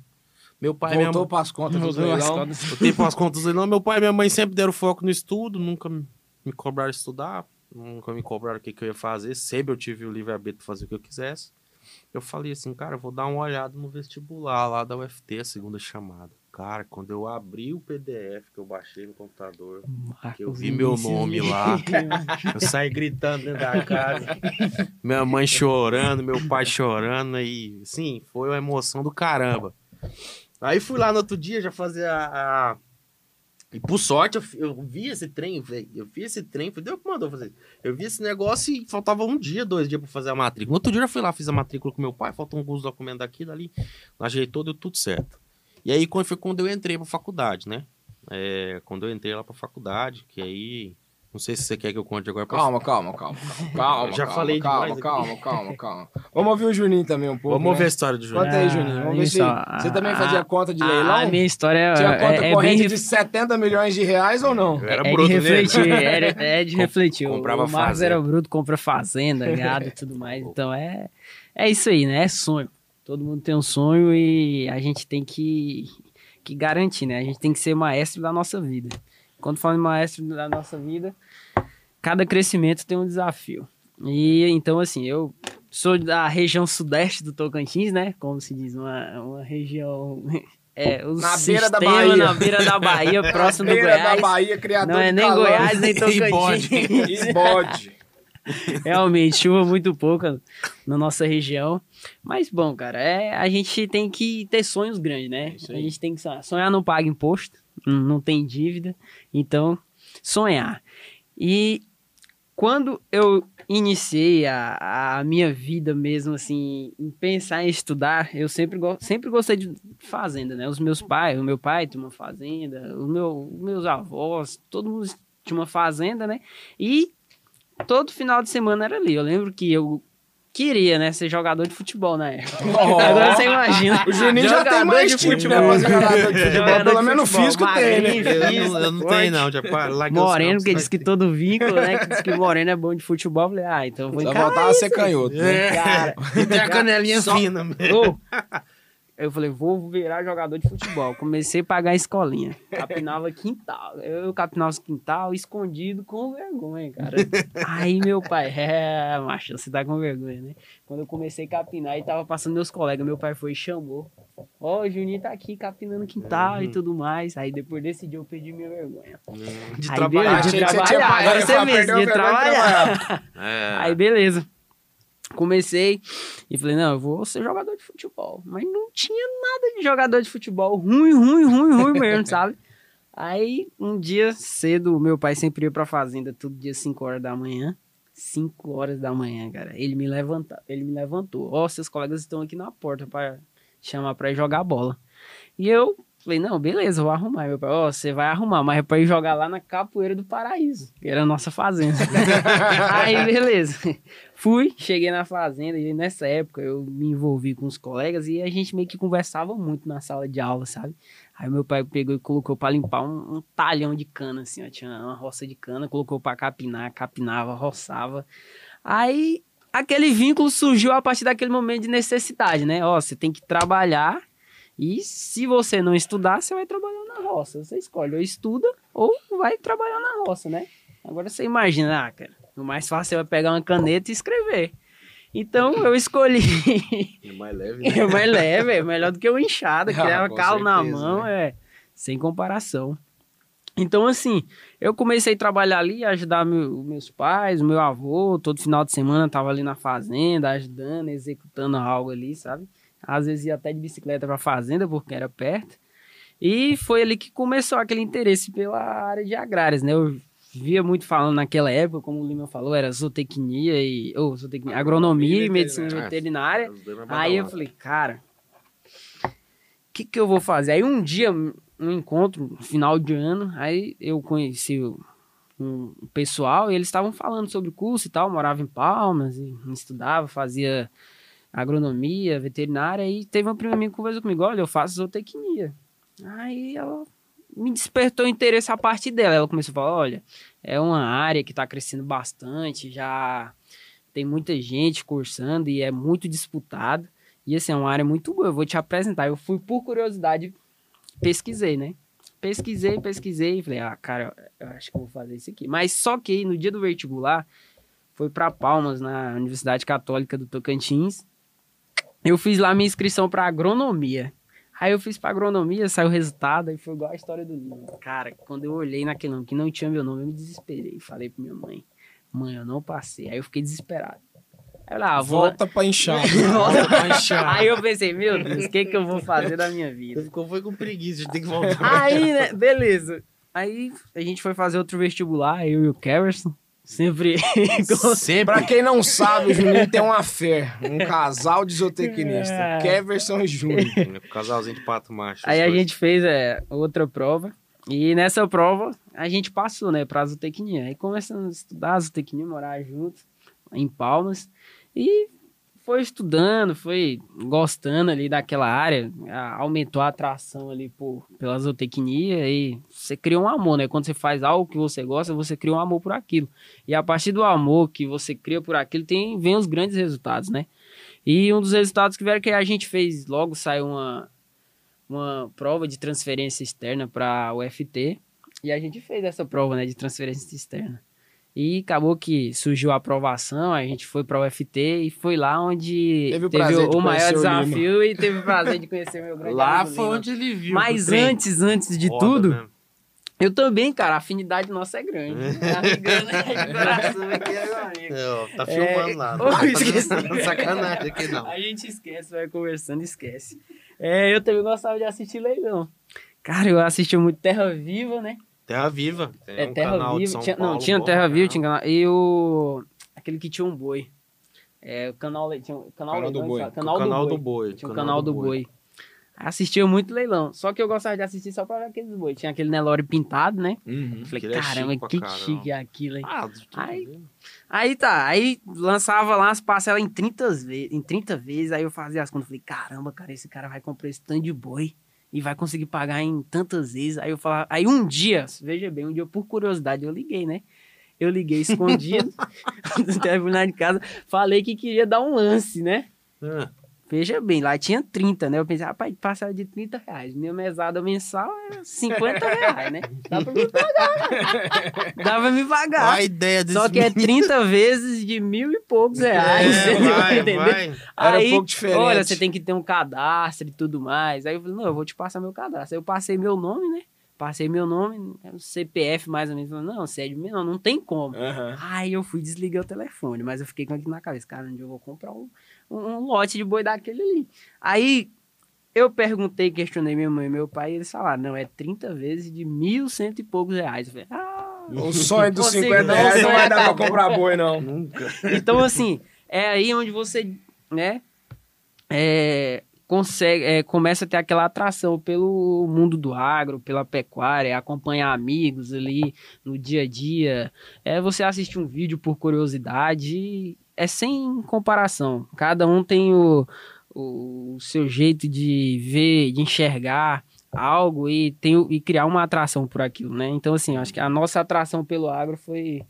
Meu pai minha Voltou mãe. para as contas do leilão. tenho as contas aí, não. Meu pai e minha mãe sempre deram foco no estudo, nunca me cobraram estudar, nunca me cobraram o que, que eu ia fazer. Sempre eu tive o livre-arbítrio para fazer o que eu quisesse. Eu falei assim, cara, eu vou dar uma olhada no vestibular lá da UFT, a segunda chamada. Cara, quando eu abri o PDF que eu baixei no computador, que eu vi meu nome lá. eu (laughs) saí gritando dentro da casa. Minha mãe chorando, meu pai chorando. E, sim, foi uma emoção do caramba. Aí fui lá no outro dia já fazer a. a- E por sorte, eu, eu vi esse trem, velho. Eu vi esse trem, foi Deus que mandou fazer. Eu vi esse negócio e faltava um dia, dois dias pra fazer a matrícula. No outro dia eu fui lá, fiz a matrícula com meu pai, faltam alguns documentos daqui e dali. Ajeitou, deu tudo certo. E aí quando foi quando eu entrei pra faculdade, né? É, quando eu entrei lá pra faculdade, que aí. Não sei se você quer que eu conte agora pra Calma, calma, calma. Calma, Eu (laughs) já calma, falei calma, demais calma, calma, calma. Vamos ouvir o Juninho também um pouco. Vamos né? ver a história do Júnior. Conta aí, Ah, Juninho. Vamos ver isso, se você também a- fazia conta de A, leilão. a minha história Tinha conta é, é corrente bem de 70 milhões de reais ou não? Eu era é de bruto nele. refletir, é, é de (laughs) Com- refletir. O- comprava o Marcos fazenda. era bruto, compra fazenda, gado e tudo mais. Então é, é isso aí, né? É sonho. Todo mundo tem um sonho e a gente tem que, que garantir, né? A gente tem que ser maestro da nossa vida. Quando falo em maestro da nossa vida, cada crescimento tem um desafio. E então, assim, eu sou da região sudeste do Tocantins, né? Como se diz, uma, uma região. (laughs) É, o Na beira da sistema Bahia. na beira da Bahia, (laughs) próximo do Beira Goiás. da Bahia, criador Não é de nem calor. Goiás, nem (laughs) E bode. Tocantins. E bode. (laughs) Realmente, chuva muito pouca na nossa região. Mas, bom, cara, é, a gente tem que ter sonhos grandes, né? Isso A gente tem que sonhar. Sonhar não paga imposto, não tem dívida. Então, sonhar. E quando eu iniciei a, a minha vida mesmo, assim, em pensar em estudar, eu sempre, go sempre gostei de fazenda, né? Os meus pais, o meu pai tinha uma fazenda, o meu, os meus avós, todo mundo tinha uma fazenda, né? E todo final de semana era ali. Eu lembro que eu queria, né, ser jogador de futebol na época. (laughs) Agora você imagina. O Juninho já tem mais de tipo, futebol. né? Jogador de futebol. Pelo menos futebol, físico tem, né? Eu não, eu não tenho, não. Já os Moreno, campos, que vai. diz que todo vínculo, né? Que diz que Moreno é bom de futebol. Eu falei, ah, então eu vou Só encarar faltava ser canhoto. né? É. Cara, E tem a canelinha Só- fina. Ô, Eu falei, vou virar jogador de futebol. Comecei a pagar a escolinha. Capinava quintal. Eu capinava quintal escondido com vergonha, cara. Aí meu pai, é, macho, você tá com vergonha, né? Quando eu comecei a capinar e tava passando meus colegas, meu pai foi e chamou. Ó, oh, o Juninho tá aqui capinando quintal uhum. e tudo mais. Aí depois desse dia eu perdi minha vergonha. De Aí, trabalhar, de trabalhar. Agora você mesmo, de trabalhar. (laughs) É. Aí beleza comecei e falei, não, eu vou ser jogador de futebol. Mas não tinha nada de jogador de futebol. Ruim, ruim, ruim, ruim mesmo, (laughs) sabe? Aí, um dia cedo, meu pai sempre ia pra fazenda, todo dia 5 horas da manhã. 5 horas da manhã, cara. Ele me levanta, ele me levantou. Ó, oh, seus colegas estão aqui na porta para chamar para jogar bola. E eu Falei, não, beleza, vou arrumar. Meu pai, ó, oh, você vai arrumar, mas é pra ir jogar lá na Capoeira do Paraíso, que era a nossa fazenda. (laughs) aí, beleza. Fui, cheguei na fazenda e nessa época eu me envolvi com os colegas e a gente meio que conversava muito na sala de aula, sabe? Aí meu pai pegou e colocou pra limpar um, um talhão de cana, assim, ó, tinha uma roça de cana, colocou pra capinar, capinava, roçava. Aí aquele vínculo surgiu a partir daquele momento de necessidade, né? Ó, você tem que trabalhar e se você não estudar, você vai trabalhar na roça. Você escolhe ou estuda ou vai trabalhar na roça, né? Agora você imagina, ah, cara, o mais fácil é pegar uma caneta e escrever. Então (laughs) eu escolhi. É mais leve, (laughs) né? É mais leve, é melhor do que o enxada, (laughs) que ah, leva calo na mão, né? é sem comparação. Então, assim, eu comecei a trabalhar ali, ajudar meu, meus pais, meu avô, todo final de semana tava ali na fazenda, ajudando, executando algo ali, sabe? Às vezes ia até de bicicleta para fazenda, porque era perto. E foi ali que começou aquele interesse pela área de agrárias, né? Eu via muito falando naquela época, como o Lima falou, era zootecnia e ou zootecnia, agronomia e medicina veterinária. Aí eu falei, cara, o que que eu vou fazer? Aí um dia, um encontro, final de ano, aí eu conheci um pessoal e eles estavam falando sobre curso e tal, morava em Palmas e estudava, fazia agronomia, veterinária, e teve uma prima minha que conversou comigo, olha, eu faço zootecnia. Aí ela me despertou interesse a partir dela. Ela começou a falar, olha, é uma área que está crescendo bastante, já tem muita gente cursando e é muito disputado. E assim, é uma área muito boa, eu vou te apresentar. Eu fui por curiosidade, pesquisei, né? Pesquisei, pesquisei e falei, ah, cara, eu acho que vou fazer isso aqui. Mas só que no dia do vestibular, foi para Palmas, na Universidade Católica do Tocantins, eu fiz lá minha inscrição para agronomia. Aí eu fiz para agronomia, saiu o resultado, e foi igual a história do livro. Cara, quando eu olhei naquele nome que não tinha meu nome, eu me desesperei. Falei pra minha mãe, mãe, eu não passei. Aí eu fiquei desesperado. Aí eu lá, ah, Volta pra inchar. (laughs) Volta pra (laughs) inchar. Aí eu pensei, meu Deus, o que que eu vou fazer da minha vida? Ficou foi com preguiça, tem que voltar. Aí, né, beleza. Aí a gente foi fazer outro vestibular, eu e o Keverson. Sempre. (laughs) Sempre. Pra quem não sabe, o Juninho tem uma fé. Um casal de zootecnista. É. Keverson e Júnior. Casalzinho de pato macho. Aí a gente fez é, outra prova. E nessa prova, a gente passou, né, pra zootecnia. Aí começamos a estudar zootecnia, morar juntos, em Palmas. E foi estudando, foi gostando ali daquela área, aumentou a atração ali por, pela zootecnia e você cria um amor, né? Quando você faz algo que você gosta, você cria um amor por aquilo. E a partir do amor que você cria por aquilo, tem, vem os grandes resultados, né? E um dos resultados que veio que a gente fez, logo saiu uma, uma prova de transferência externa para o UFT, e a gente fez essa prova, né, de transferência externa. E acabou que surgiu a aprovação, a gente foi para o UFT e foi lá onde teve o, teve o, o maior desafio o e teve o prazer de conhecer meu grande Lá foi onde ele viu. Mas antes, antes de Foda tudo, mesmo. eu também, cara, a afinidade nossa é grande. (laughs) tá filmando é... lá. Não tá (laughs) esqueci. sacanagem aqui não. A gente esquece, vai conversando, esquece. É, eu também gostava de assistir leilão. Cara, eu assisti muito Terra Viva, né? Terra Viva. É, um Terra Viva. Tinha, Paulo, não, tinha bom, Terra Viva, tinha canal. E o. Aquele que tinha um boi. É, o canal. Tinha, canal, canal do Boi. Canal, canal do, boi. Tinha o canal do, Boi. Assistia muito leilão. Só que eu gostava de assistir só pra ver aqueles boi. Tinha aquele Nelore pintado, né? Uhum, falei, é caramba, que caramba. chique é aquilo, hein? Ah, aí, aí tá, aí lançava lá as parcelas em 30 vezes, em 30 vezes, aí eu fazia as contas. Falei, caramba, cara, esse cara vai comprar esse tanto de boi e vai conseguir pagar em tantas vezes. Aí eu falava, aí um dia, veja bem, um dia por curiosidade eu liguei, né? Eu liguei escondido (laughs) (laughs) no telefone de casa, falei que queria dar um lance, né? Ah. Veja bem, lá tinha 30, né? Eu pensei, rapaz, passava de 30 reais. Minha mesada mensal é 50 reais, né? Dá pra me pagar. Né? (laughs) Dá pra me pagar. A ideia desse Só que é 30 vezes de mil e poucos reais. É, vai, entendeu? vai. Era Aí, um pouco diferente. olha, você tem que ter um cadastro e tudo mais. Aí eu falei, não, eu vou te passar meu cadastro. Aí eu passei meu nome, né? Passei meu nome, é CPF mais ou menos. Falei, não, sério, não, não tem como. Aham. Aí eu fui desliguei o telefone, mas eu fiquei com aquilo na cabeça, cara, onde eu vou comprar um, um, lote de boi daquele ali. Aí eu perguntei, questionei minha mãe e meu pai, e eles falaram, não, é 30 vezes de mil cento e poucos reais. Eu falei, ah, (laughs) O sonho dos Consigo 50 não, reais não vai dar pra comprar boi, não. Nunca. (laughs) Então, assim, é aí onde você, né, é, consegue, é, começa a ter aquela atração pelo mundo do agro, pela pecuária, acompanhar amigos ali no dia a dia. É você assistir um vídeo por curiosidade, e é sem comparação. Cada um tem o, o seu jeito de ver, de enxergar algo e, tem, e criar uma atração por aquilo, né? Então, assim, acho que a nossa atração pelo agro foi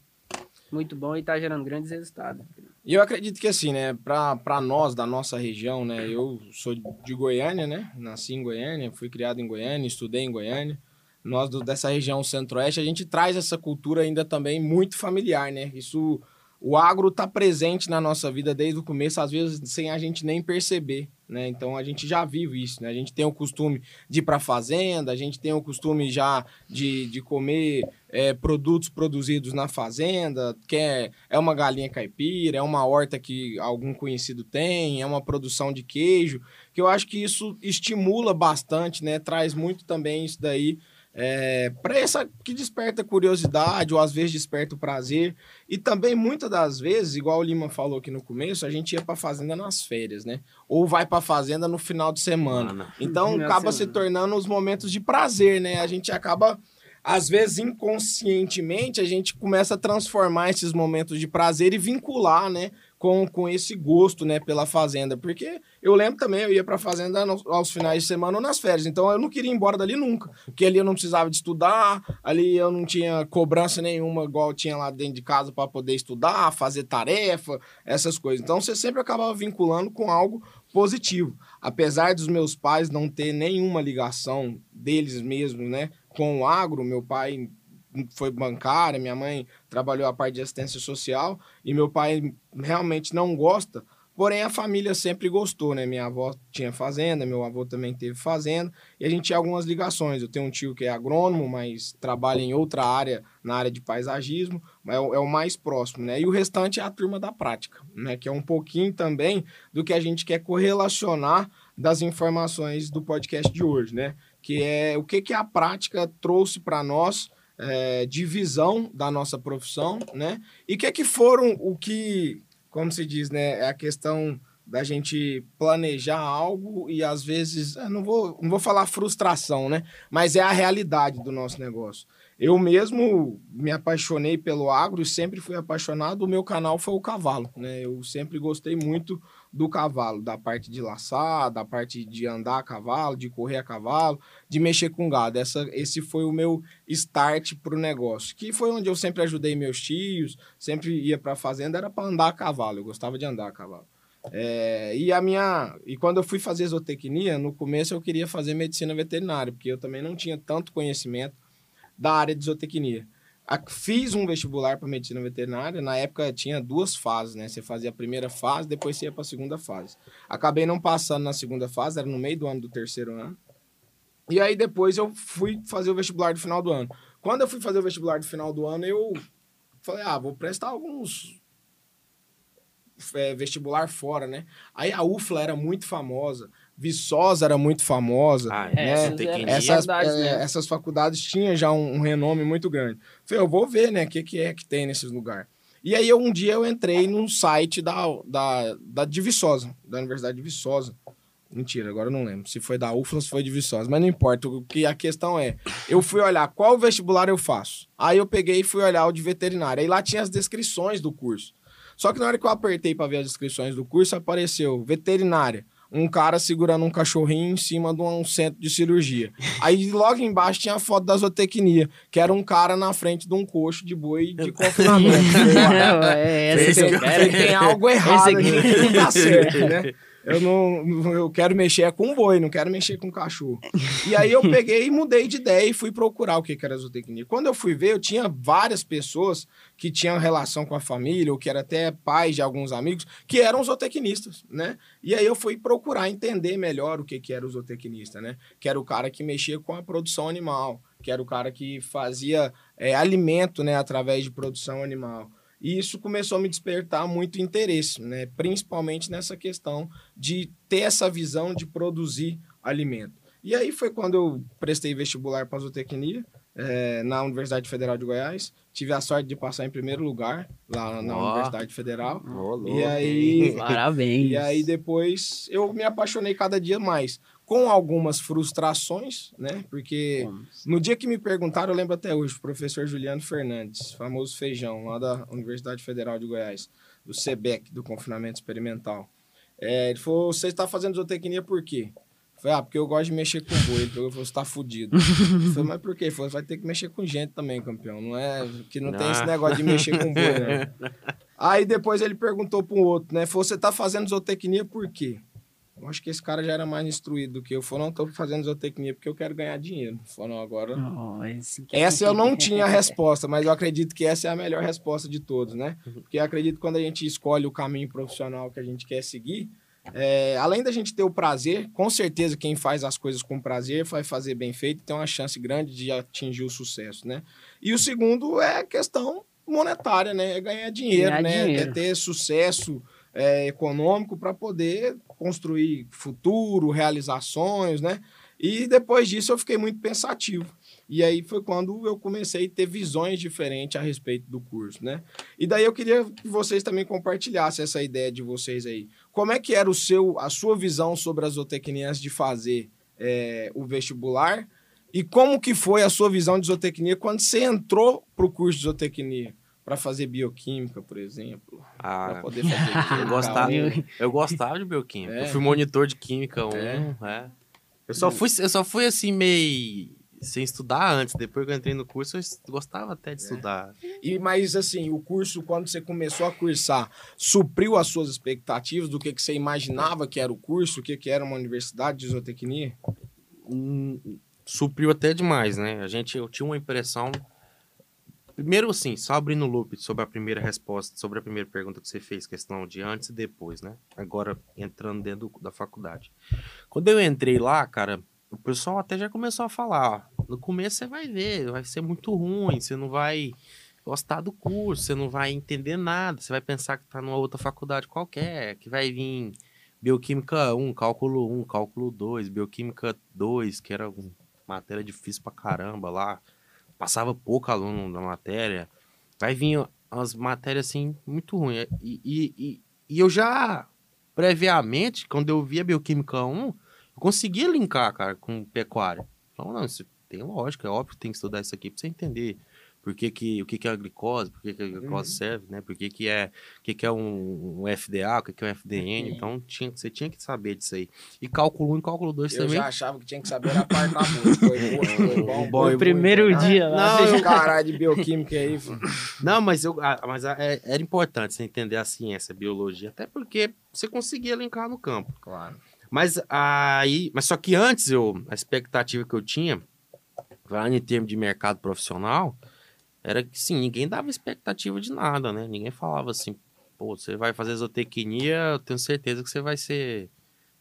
muito bom e está gerando grandes resultados. E eu acredito que assim, né, pra nós, da nossa região, né, eu sou de Goiânia, né, nasci em Goiânia, fui criado em Goiânia, estudei em Goiânia. Nós do- dessa região centro-oeste, a gente traz essa cultura ainda também muito familiar, né? Isso, o agro tá presente na nossa vida desde o começo, às vezes sem a gente nem perceber, né? Então a gente já vive isso, né? A gente tem o costume de ir pra fazenda, a gente tem o costume já de, de comer é, produtos produzidos na fazenda, que é, é uma galinha caipira, é uma horta que algum conhecido tem, é uma produção de queijo, que eu acho que isso estimula bastante, né? Traz muito também isso daí é, para essa que desperta curiosidade ou às vezes desperta o prazer e também muitas das vezes, igual o Lima falou aqui no começo, a gente ia para fazenda nas férias, né? Ou vai para fazenda no final de semana. Mano, Então acaba se semana. tornando os momentos de prazer, né? A gente acaba, às vezes inconscientemente, a gente começa a transformar esses momentos de prazer e vincular, né? Com, com esse gosto, né, pela fazenda. Porque eu lembro também, eu ia pra fazenda aos finais de semana ou nas férias. Então eu não queria ir embora dali nunca. Porque ali eu não precisava de estudar, ali eu não tinha cobrança nenhuma, igual tinha lá dentro de casa para poder estudar, fazer tarefa, essas coisas. Então você sempre acabava vinculando com algo positivo. Apesar dos meus pais não ter nenhuma ligação deles mesmos, né, com o agro, meu pai foi bancária, minha mãe trabalhou a parte de assistência social e meu pai realmente não gosta, porém a família sempre gostou, né? Minha avó tinha fazenda, meu avô também teve fazenda e a gente tinha algumas ligações. Eu tenho um tio que é agrônomo, mas trabalha em outra área, na área de paisagismo, mas é o, é mais próximo, né? E o restante é a turma da prática, né? Que é um pouquinho também do que a gente quer correlacionar das informações do podcast de hoje, né? Que é o que, que a prática trouxe para nós é, de visão da nossa profissão, né? E que, que foram o que, como se diz, né? É a questão da gente planejar algo e às vezes, eu não vou, não vou falar frustração, né? Mas é a realidade do nosso negócio. Eu mesmo me apaixonei pelo agro e sempre fui apaixonado. O meu canal foi o cavalo, né? Eu sempre gostei muito do cavalo, da parte de laçar, da parte de andar a cavalo, de correr a cavalo, de mexer com gado. Essa, esse foi o meu start para o negócio, que foi onde eu sempre ajudei meus tios, sempre ia para a fazenda, era para andar a cavalo. Eu gostava de andar a cavalo. É, e a minha e quando eu fui fazer zootecnia, no começo eu queria fazer medicina veterinária, porque eu também não tinha tanto conhecimento da área de zootecnia. Fiz um vestibular para medicina veterinária. Na época tinha duas fases, né? Você fazia a primeira fase, depois você ia para a segunda fase. Acabei não passando na segunda fase, era no meio do ano do terceiro ano. E aí depois eu fui fazer o vestibular do final do ano. Quando eu fui fazer o vestibular do final do ano, eu falei, ah, vou prestar alguns é, vestibular fora, né? Aí a UFLA era muito famosa, Viçosa era muito famosa. Ah, É, é, essas é, né? essas faculdades tinham já um, um renome muito grande. Falei, eu vou ver, né, o que, que é que tem nesses lugares. E aí, eu, um dia, eu entrei num site da, da, da de Viçosa, da Universidade de Viçosa. Mentira, agora eu não lembro se foi da UFLA ou se foi de Viçosa, mas não importa. O que a questão é, eu fui olhar qual vestibular eu faço. Aí eu peguei e fui olhar o de veterinária. Aí lá tinha as descrições do curso. Só que na hora que eu apertei para ver as descrições do curso, apareceu veterinária. Um cara segurando um cachorrinho em cima de um centro de cirurgia. Aí logo embaixo tinha a foto da zootecnia, que era um cara na frente de um coxo de boi de confinamento. (laughs) é, essa que eu eu quero. Falei, tem algo errado aqui aqui. que não tá certo, né? (laughs) Eu não, eu quero mexer com boi, não quero mexer com cachorro. E aí eu peguei e mudei de ideia e fui procurar o que era zootecnia. Quando eu fui ver, eu tinha várias pessoas que tinham relação com a família, ou que eram até pais de alguns amigos, que eram zootecnistas, né? E aí eu fui procurar entender melhor o que, que era o zootecnista, né? Que era o cara que mexia com a produção animal, que era o cara que fazia é, alimento, né, através de produção animal. E isso começou a me despertar muito interesse, né? principalmente nessa questão de ter essa visão de produzir alimento. E aí foi quando eu prestei vestibular para zootecnia é, na Universidade Federal de Goiás. Tive a sorte de passar em primeiro lugar lá na oh. Universidade Federal. Oh, e aí, (laughs) parabéns. E aí depois eu me apaixonei cada dia mais com algumas frustrações, né? Porque no dia que me perguntaram, eu lembro até hoje, o professor Juliano Fernandes, famoso feijão, lá da Universidade Federal de Goiás, do CEBEC, do confinamento experimental. É, ele falou: Você está fazendo zootecnia por quê? Eu falei, ah, porque eu gosto de mexer com boi. Ele falou, você tá fudido. Eu falei, mas por quê? Ele falou, vai ter que mexer com gente também, campeão. Não é que não, não. tem esse negócio de mexer com boi, né? (laughs) Aí depois ele perguntou para um outro, né? Falou, você tá fazendo zootecnia por quê? Eu acho que esse cara já era mais instruído do que eu. Falou, não, estou fazendo zootecnia porque eu quero ganhar dinheiro. Falou, não, agora... Oh, essa eu não tinha a resposta, mas eu acredito que essa é a melhor resposta de todos, né? Porque eu acredito que quando a gente escolhe o caminho profissional que a gente quer seguir, é, além da gente ter o prazer, com certeza quem faz as coisas com prazer vai fazer bem feito e tem uma chance grande de atingir o sucesso, né? E o segundo é a questão monetária, né? É ganhar dinheiro, ganhar né? Dinheiro. É ter sucesso é, econômico para poder construir futuro, realizações, né? E depois disso eu fiquei muito pensativo. E aí foi quando eu comecei a ter visões diferentes a respeito do curso, né? E daí eu queria que vocês também compartilhassem essa ideia de vocês aí. Como é que era o seu, a sua visão sobre as zootecnia antes de fazer é, o vestibular? E como que foi a sua visão de zootecnia quando você entrou para o curso de zootecnia? Para fazer bioquímica, por exemplo. Ah, para poder fazer (laughs) química. Eu gostava, eu gostava de bioquímica. É. Eu fui monitor de química 1, é. é. Eu só fui, eu só fui assim meio sem estudar antes. Depois que eu entrei no curso, eu gostava até de é. estudar. E mas assim, o curso quando você começou a cursar, supriu as suas expectativas do que que você imaginava que era o curso, o que que era uma universidade de zootecnia? Hum, supriu até demais, né? A gente eu tinha uma impressão Primeiro, assim, só abrindo o loop sobre a primeira resposta, sobre a primeira pergunta que você fez, questão de antes e depois, né? Agora, entrando dentro da faculdade. Quando eu entrei lá, cara, o pessoal até já começou a falar, ó, no começo você vai ver, vai ser muito ruim, você não vai gostar do curso, você não vai entender nada, você vai pensar que tá numa outra faculdade qualquer, que vai vir Bioquímica 1, Cálculo 1, Cálculo 2, Bioquímica 2, que era uma matéria difícil pra caramba lá, passava pouco aluno na matéria. Vai vir umas matérias assim muito ruins. E, e, e, e, eu já, previamente, quando eu via Bioquímica 1, eu conseguia linkar, cara, com pecuária. Então, não, isso tem lógica, é óbvio que tem que estudar isso aqui pra você entender por que que, o que, que é a glicose, por que, que a glicose uhum. serve, né? Por que, que é, o que, que é um, um FDA, o que, que é um FDN. Uhum. Então, tinha, você tinha que saber disso aí. E cálculo 1 e cálculo 2 também. Eu já achava que tinha que saber a parte da música. Foi, foi bom. Foi (laughs) o primeiro muito, dia né? Não, caralho de bioquímica aí. (laughs) Não, mas, eu, mas é, era importante você entender a ciência, a biologia. Até porque você conseguia linkar no campo. Claro. Mas aí... Mas só que antes, eu, a expectativa que eu tinha, falando em termos de mercado profissional era que, sim, ninguém dava expectativa de nada, né? Ninguém falava assim, pô, você vai fazer zootecnia, eu tenho certeza que você vai ser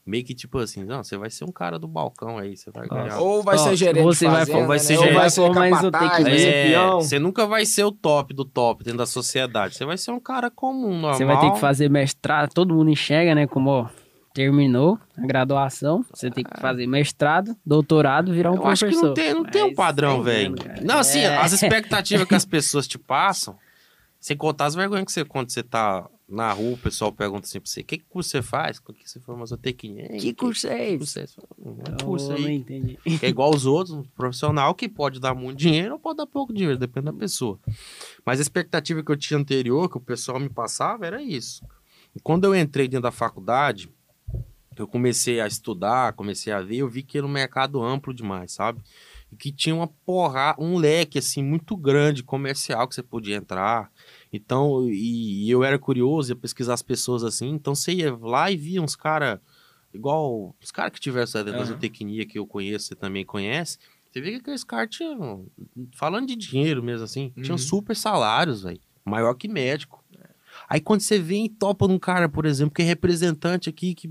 meio que tipo assim, não, você vai ser um cara do balcão aí, você vai ganhar. Ou vai ser gerente você vai, fazenda, vai ser né? gerente, vai ser mais zootecnia. É, você nunca vai ser o top do top dentro da sociedade, você vai ser um cara comum, normal. Você vai ter que fazer mestrado, todo mundo enxerga, né, como terminou a graduação, você tem que fazer mestrado, doutorado, virar um eu professor. Acho que não tem, não tem um padrão, velho. Não, assim, é. as expectativas que as (laughs) pessoas te passam, sem contar as vergonhas que você, quando você tá na rua, o pessoal pergunta assim pra você, que, que curso você faz? O que você forma zootecnia? Que curso é esse? É um curso aí. É igual os outros, um profissional que pode dar muito dinheiro ou pode dar pouco dinheiro, depende da pessoa. Mas a expectativa que eu tinha anterior, que o pessoal me passava, era isso. E quando eu entrei dentro da faculdade, eu comecei a estudar, comecei a ver, eu vi que era um mercado amplo demais, sabe? E que tinha uma porra, um leque assim muito grande comercial que você podia entrar. Então, e, e eu era curioso, ia pesquisar as pessoas assim, então você ia lá e via uns caras igual os caras que tiveram essa da Aham. zootecnia que eu conheço, você também conhece, você vê que aqueles caras tinham, falando de dinheiro mesmo assim, tinham Uhum. super salários, velho, maior que médico. Aí quando você vem e topa num cara, por exemplo, que é representante aqui, que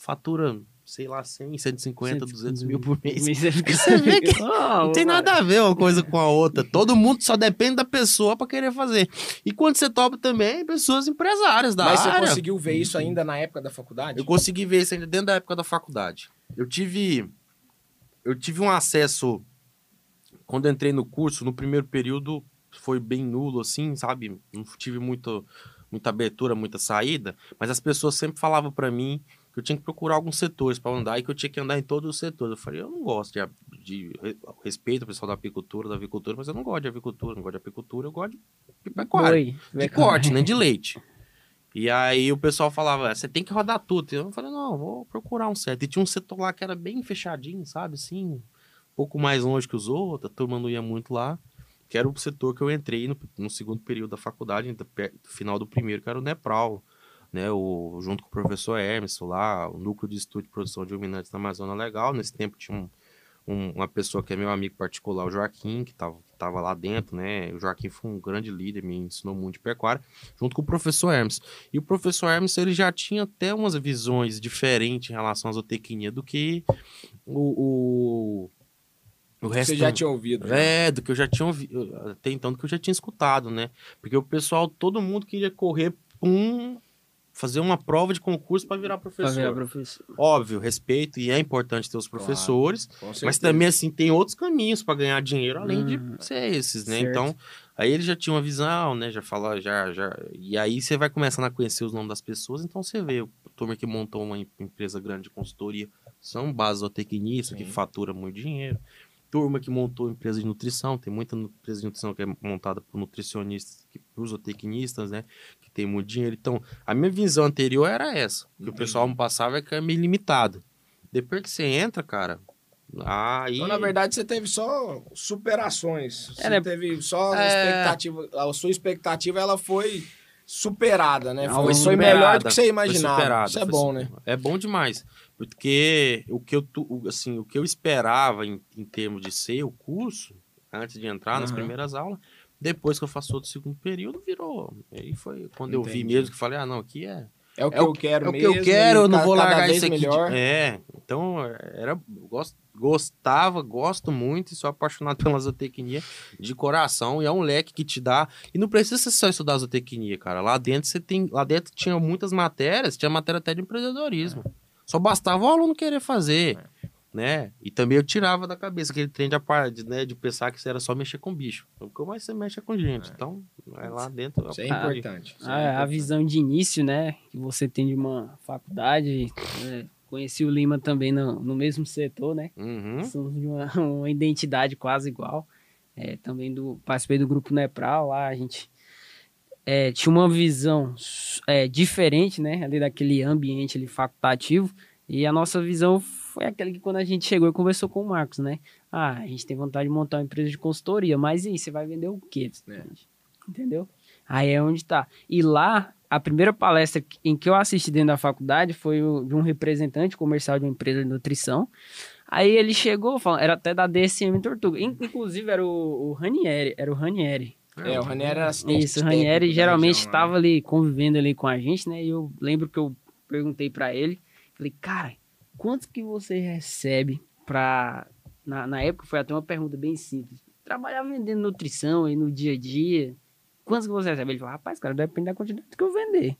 fatura, sei lá, 100, 150, 200 mil por mês. (laughs) Você vê que (laughs) Não tem nada a ver uma coisa com a outra. Todo mundo só depende da pessoa pra querer fazer. E quando você topa também, pessoas empresárias da Mas você área. conseguiu ver isso ainda na época da faculdade? Eu consegui ver isso ainda dentro da época da faculdade. Eu tive eu tive um acesso quando eu entrei no curso, no primeiro período foi bem nulo assim, sabe? Não tive muito muita abertura, muita saída, mas as pessoas sempre falavam pra mim que eu tinha que procurar alguns setores para andar e que eu tinha que andar em todos os setores. Eu falei, eu não gosto de, de re- respeito ao pessoal da apicultura, da avicultura, mas eu não gosto de avicultura, não gosto de apicultura, eu gosto de pecuária Oi, de corte, né? De leite. (laughs) E aí o pessoal falava, você tem que rodar tudo. Eu falei, não, vou procurar um certo. E tinha um setor lá que era bem fechadinho, sabe? Assim, um pouco mais longe que os outros, a turma não ia muito lá. Que era o setor que eu entrei no, no segundo período da faculdade, no final do primeiro, que era o Nepral. Né, o, junto com o professor Emerson lá, o núcleo de estudo de produção de ruminantes na Amazônia Legal. Nesse tempo tinha um, um- uma pessoa que é meu amigo particular, o Joaquim, que estava lá dentro, né? O Joaquim foi um grande líder, me ensinou muito de pecuária, junto com o professor Hermes. E o professor Hermes, ele já tinha até umas visões diferentes em relação à zootecnia do que o, o, o resto. Você já tinha ouvido. já. É, do que eu já tinha ouvido, até então, do que eu já tinha escutado, né? Porque o pessoal, todo mundo queria correr um fazer uma prova de concurso para virar Pra professor. virar professor. Óbvio, respeito, e é importante ter os Claro, professores, Com mas também, assim, tem outros caminhos para ganhar dinheiro, além Hum, de ser esses, né? certo. Então, aí ele já tinha uma visão, né? Já fala, já, já... E aí você vai começando a conhecer os nomes das pessoas, então você vê, o turma que montou uma em- empresa grande de consultoria são basotecnistas, que fatura muito dinheiro. Turma que montou empresa de nutrição, tem muita empresa de nutrição que é montada por nutricionistas, que, por zootecnistas, né? Que tem muito dinheiro. Então, a minha visão anterior era essa. Que o Entendi. pessoal me passava é que é meio limitado. Depois que você entra, cara, aí... Então, na verdade, você teve só superações. Você É, né? teve só É. expectativa. A sua expectativa ela foi superada, né? Ah, Foi, foi superada, melhor do que você imaginava. superada, Isso é bom, su- né? É bom demais. Porque o que eu, assim, o que eu esperava em, em termos de ser o curso, antes de entrar nas Aham. primeiras aulas, depois que eu faço outro segundo período, virou. Aí foi quando eu vi Entendi. mesmo que falei, ah, não, aqui é, É o que É eu quero é o que mesmo. eu quero, eu não vou largar isso aqui. de- melhor. É, então era, eu gosto, gostava, gosto muito e sou apaixonado (laughs) pela zootecnia de coração. E é um leque que te dá. E não precisa ser só estudar zootecnia, cara. Lá dentro você tem. Lá dentro tinha muitas matérias, tinha matéria até de empreendedorismo. Só bastava o aluno querer fazer. Né? E também eu tirava da cabeça aquele trem de, de, né, de pensar que isso era só mexer com bicho. O que mais você mexe é com gente. Então, é lá dentro. eu Isso é importante. Isso é Ah, a importante. visão de início, né, que você tem de uma faculdade. né, conheci o Lima também no, no mesmo setor, né? Uhum. Somos de uma, (laughs) uma identidade quase igual. É, também do participei do grupo Nepral lá, a gente é, tinha uma visão é, diferente, né, ali daquele ambiente ali facultativo. E a nossa visão foi aquela que quando a gente chegou e conversou com o Marcos, né? Ah, a gente tem vontade de montar uma empresa de consultoria, mas e aí, você vai vender o quê? É. Entendeu? Aí é onde tá. E lá, a primeira palestra em que eu assisti dentro da faculdade foi de um representante comercial de uma empresa de nutrição. Aí ele chegou, falando, era até da DSM Tortuga. In- Inclusive era o, o Ranieri, era o Ranieri. É, o Ranieri era assistente Isso, o Ranieri geralmente estava ali convivendo ali com a gente, né? E eu lembro que eu perguntei pra ele, falei, cara, quanto que você recebe pra... Na, na época foi até uma pergunta bem simples. Trabalhar vendendo nutrição aí no dia a dia, quanto que você recebe? Ele falou, rapaz, cara, depende da quantidade que eu vender.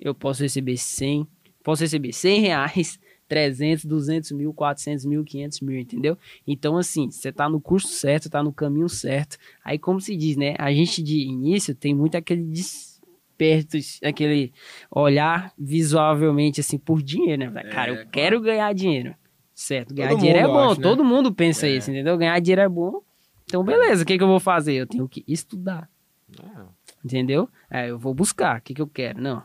Eu posso receber 100, posso receber 100 reais, 300, 200 mil, 400 mil, 500 mil, entendeu? Então, assim, você tá no curso certo, tá no caminho certo. Aí, como se diz, né? A gente de início tem muito aquele desperto, aquele olhar visualmente, assim, por dinheiro, né? Cara, eu claro. quero ganhar dinheiro. Certo, ganhar Todo dinheiro é bom, acho, né? todo mundo pensa É. isso, entendeu? Ganhar dinheiro é bom. Então, beleza, o que, que eu vou fazer? Eu tenho que estudar. É. Entendeu? É, eu vou buscar. O que, que eu quero? Não.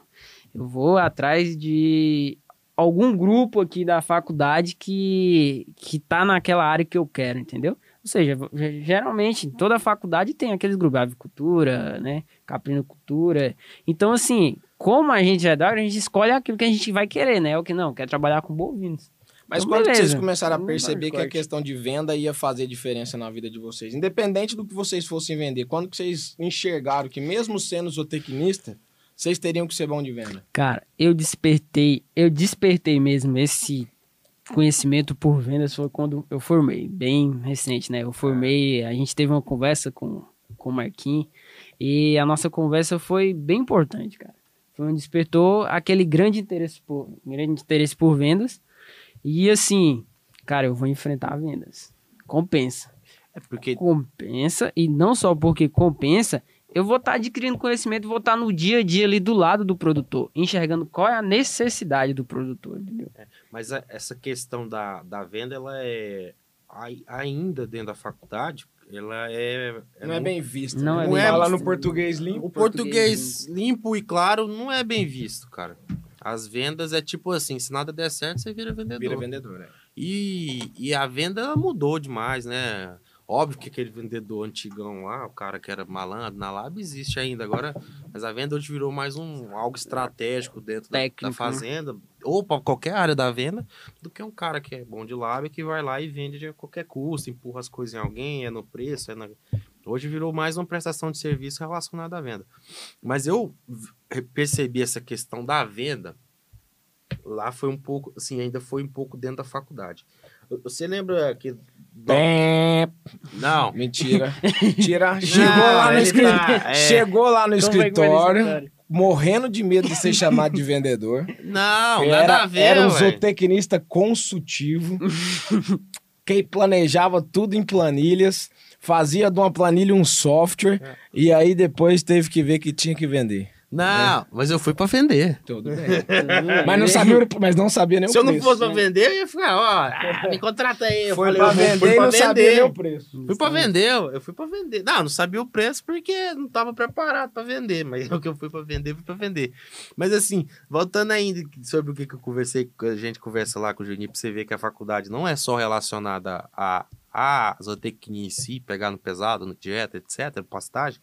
Eu vou atrás de algum grupo aqui da faculdade que, que tá naquela área que eu quero, entendeu? Ou seja, geralmente toda faculdade tem aqueles grupos, avicultura, né, caprinocultura. Então, assim, como a gente é da área, a gente escolhe aquilo que a gente vai querer, né? É o que não, quer trabalhar com bovinos. Mas Então, quando vocês começaram a perceber que a questão de venda ia fazer diferença na vida de vocês? Independente do que vocês fossem vender, quando que vocês enxergaram que mesmo sendo zootecnista, vocês teriam que ser bom de venda? Cara, eu despertei, eu despertei mesmo esse conhecimento por vendas foi quando eu formei, bem recente, né? Eu formei, a gente teve uma conversa com, com o Marquinhos e a nossa conversa foi bem importante, cara. Foi onde despertou aquele grande interesse por, grande interesse por vendas e assim, cara, eu vou enfrentar vendas. Compensa. É porque Compensa e não só porque compensa, eu vou estar adquirindo conhecimento, vou estar no dia a dia ali do lado do produtor, enxergando qual é a necessidade do produtor, entendeu? Mas a- essa questão da, da venda, ela é ai- ainda dentro da faculdade, ela é, não é bem visto. Não né? é Não bem fala visto. no português limpo. O português limpo e claro não é bem visto, cara. As vendas é tipo assim, se nada der certo, você vira vendedor. Vira vendedor, né? E, e a venda mudou demais, né? Óbvio que aquele vendedor antigão lá, o cara que era malandro na Lab, existe ainda agora, mas a venda hoje virou mais um algo estratégico dentro da- Técnico, da, né? fazenda, ou para qualquer área da venda, do que um cara que é bom de Lab que vai lá e vende de qualquer custo, empurra as coisas em alguém, é no preço, é na... Hoje virou mais uma prestação de serviço relacionada à venda. Mas eu percebi essa questão da venda lá foi um pouco, assim, ainda foi um pouco dentro da faculdade. Você lembra que. Bem... Não. Mentira. Tira. (laughs) Chegou Não, lá no escritório. tá- é. Chegou lá no Como é escritório, morrendo de medo de ser chamado de vendedor. Não, era, nada a ver, era um zootecnista consultivo, que planejava tudo em planilhas, fazia de uma planilha um software, É. e aí depois teve que ver que tinha que vender. Não, mas eu fui pra vender. Tudo bem. (laughs) mas, não sabia, o- mas não sabia nem Se o eu não preço. fosse pra vender, eu ia ficar, ó, ah, me contrata aí. Eu Foi falei, pra eu vender fui e pra não sabia vender. nem o preço. Fui pra vender, eu fui pra vender. Não, não sabia o preço porque não tava preparado pra vender, mas (laughs) o que eu fui pra vender, fui pra vender. Mas assim, voltando ainda sobre o que, que eu conversei, a gente conversa lá com o Juninho, pra você ver que a faculdade não é só relacionada a a zootecnia em si, pegar no pesado, no dieta, etc, pastagem.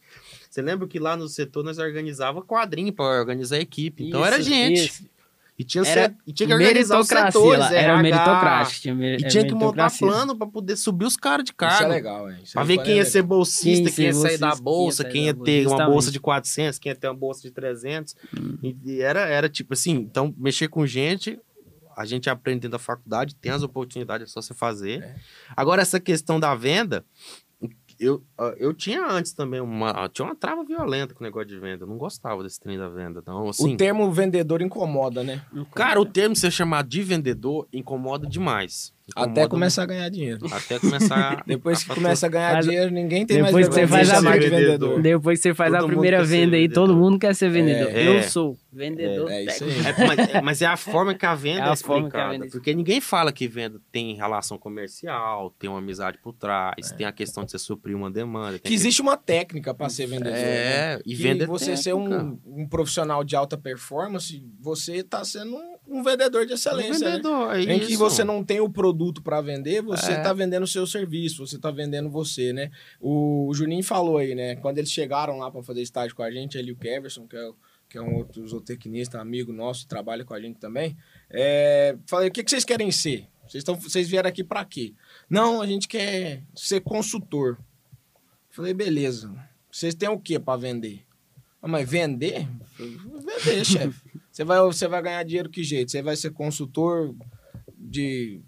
Você lembra que lá no setor nós organizava quadrinho para organizar a equipe. Então era Isso, gente. isso. E tinha, Era set- e tinha que organizar os setores, lá, era RH, meritocracia. Tinha, me- E é tinha que montar plano para poder subir os caras de Isso é cargo. legal, hein? Isso Pra ver quem ia ser bolsista, Quem quem ia sair da bolsa, quem ia quem ia ter bolsa, uma bolsa de 400, quem ia ter uma bolsa de 300. Hum. E, e era, era tipo assim, então mexer com gente, a gente aprende dentro da faculdade, tem as oportunidades, é só você fazer. É. Agora, essa questão da venda, eu, eu tinha antes também uma, tinha uma trava violenta com o negócio de venda, eu não gostava desse trem da venda. Então, assim, O termo vendedor incomoda, né? cara, o termo ser chamado de vendedor incomoda demais. Até Incomoda começar a ganhar dinheiro. Até começar. (laughs) Depois que começa a ganhar Mas- dinheiro, ninguém tem mais depois que vergonha você faz de a de vendedor. Depois que você faz Todo a primeira ser venda aí, todo mundo quer ser vendedor. É. Eu sou vendedor. É, é isso aí. É, mas, é- mas é a forma que a venda É é, a forma que a explicada. venda é porque ninguém fala que venda tem relação comercial, tem uma amizade por trás, tem a questão de você suprir uma demanda. É. Que existe uma técnica para ser vendedor. né? É, e que venda é você ser técnica. um, um profissional de alta performance, você tá sendo um, um vendedor de Um excelência, né? vendedor, é Em que você não tem o produto para vender, você É. tá vendendo o seu serviço, você tá vendendo você, né? O, Juninho falou aí, né? Quando eles chegaram lá para fazer estágio com a gente, ele e o Keverson, que é, o- que é um outro zootecnista, amigo nosso, trabalha com a gente também. É, falei, o que, que vocês querem ser? Vocês, tão, vocês vieram aqui para quê? Não, a gente quer ser consultor. Falei, beleza. Vocês têm o que para vender? Ah, mas vender? Falei, Vender, chefe. Você vai, você vai ganhar dinheiro que jeito? Você vai ser consultor de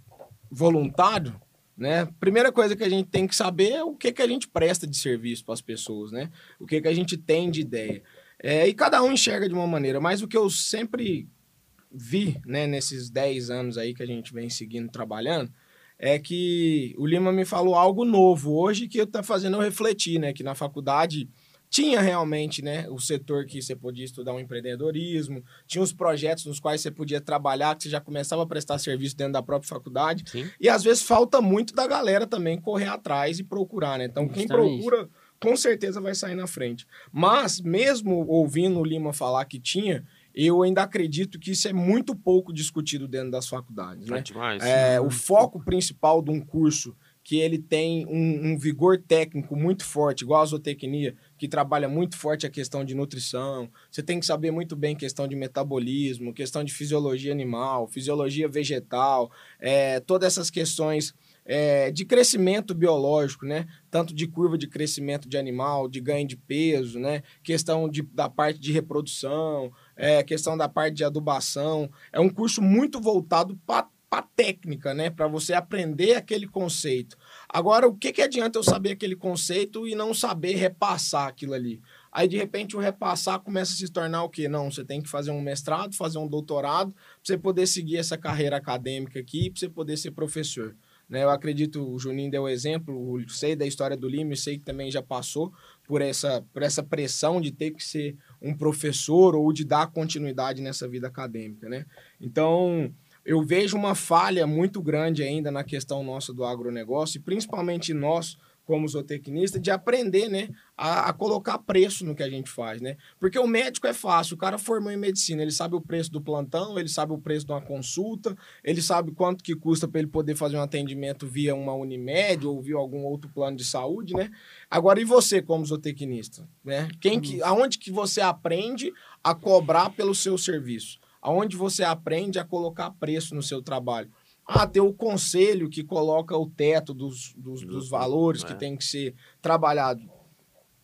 voluntário, né? Primeira coisa que a gente tem que saber é o que, que a gente presta de serviço para as pessoas, né? O que, que a gente tem de ideia. É, e cada um enxerga de uma maneira, mas o que eu sempre vi, né, nesses 10 anos aí que a gente vem seguindo trabalhando, é que o Lima me falou algo novo hoje que eu tá fazendo eu refletir, né? Que na faculdade tinha realmente, né, o setor que você podia estudar um empreendedorismo, tinha os projetos nos quais você podia trabalhar, que você já começava a prestar serviço dentro da própria faculdade. Sim. E às vezes falta muito da galera também correr atrás e procurar, né? Então quem Justamente. procura com certeza vai sair na frente. Mas mesmo ouvindo o Lima falar que tinha, eu ainda acredito que isso é muito pouco discutido dentro das faculdades, É né? demais. É, o foco principal de um curso que ele tem um, um, vigor técnico muito forte, igual a zootecnia, que trabalha muito forte a questão de nutrição. Você tem que saber muito bem questão de metabolismo, questão de fisiologia animal, fisiologia vegetal, é, todas essas questões é, de crescimento biológico, né? Tanto de curva de crescimento de animal, de ganho de peso, né? Questão de, da parte de reprodução, é, questão da parte de adubação. É um curso muito voltado para para técnica, né? Para você aprender aquele conceito. Agora, o que, que adianta eu saber aquele conceito e não saber repassar aquilo ali? Aí, de repente, o repassar começa a se tornar o quê? Não, você tem que fazer um mestrado, fazer um doutorado, para você poder seguir essa carreira acadêmica aqui, para você poder ser professor. Né? Eu acredito, o Juninho deu exemplo, sei da história do Lime, sei que também já passou por essa, por essa pressão de ter que ser um professor ou de dar continuidade nessa vida acadêmica, né? Então, eu vejo uma falha muito grande ainda na questão nossa do agronegócio, e principalmente nós, como zootecnista, de aprender né, a, a, colocar preço no que a gente faz. Né? Porque o médico é fácil, o cara formou em medicina, ele sabe o preço do plantão, ele sabe o preço de uma consulta, ele sabe quanto que custa para ele poder fazer um atendimento via uma Unimed ou via algum outro plano de saúde. Né? Agora, e você como zootecnista? Né? Quem que, aonde que você aprende a cobrar pelo seu serviço? Aonde você aprende a colocar preço no seu trabalho. Ah, tem o conselho que coloca o teto dos, dos, dos valores é. que tem que ser trabalhado.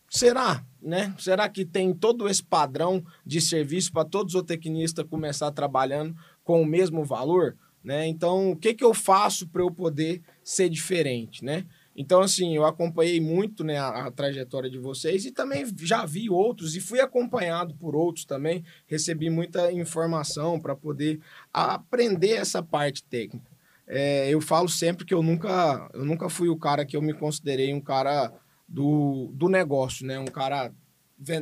Será, né? Será que tem todo esse padrão de serviço para todos os tecnistas começar trabalhando com o mesmo valor? Né? Então, o que, que eu faço para eu poder ser diferente, né? Então, assim, eu acompanhei muito né, a, a, trajetória de vocês e também já vi outros e fui acompanhado por outros também. Recebi muita informação para poder aprender essa parte técnica. É, eu falo sempre que eu nunca, eu nunca fui o cara que eu me considerei um cara do, do negócio, né? Um cara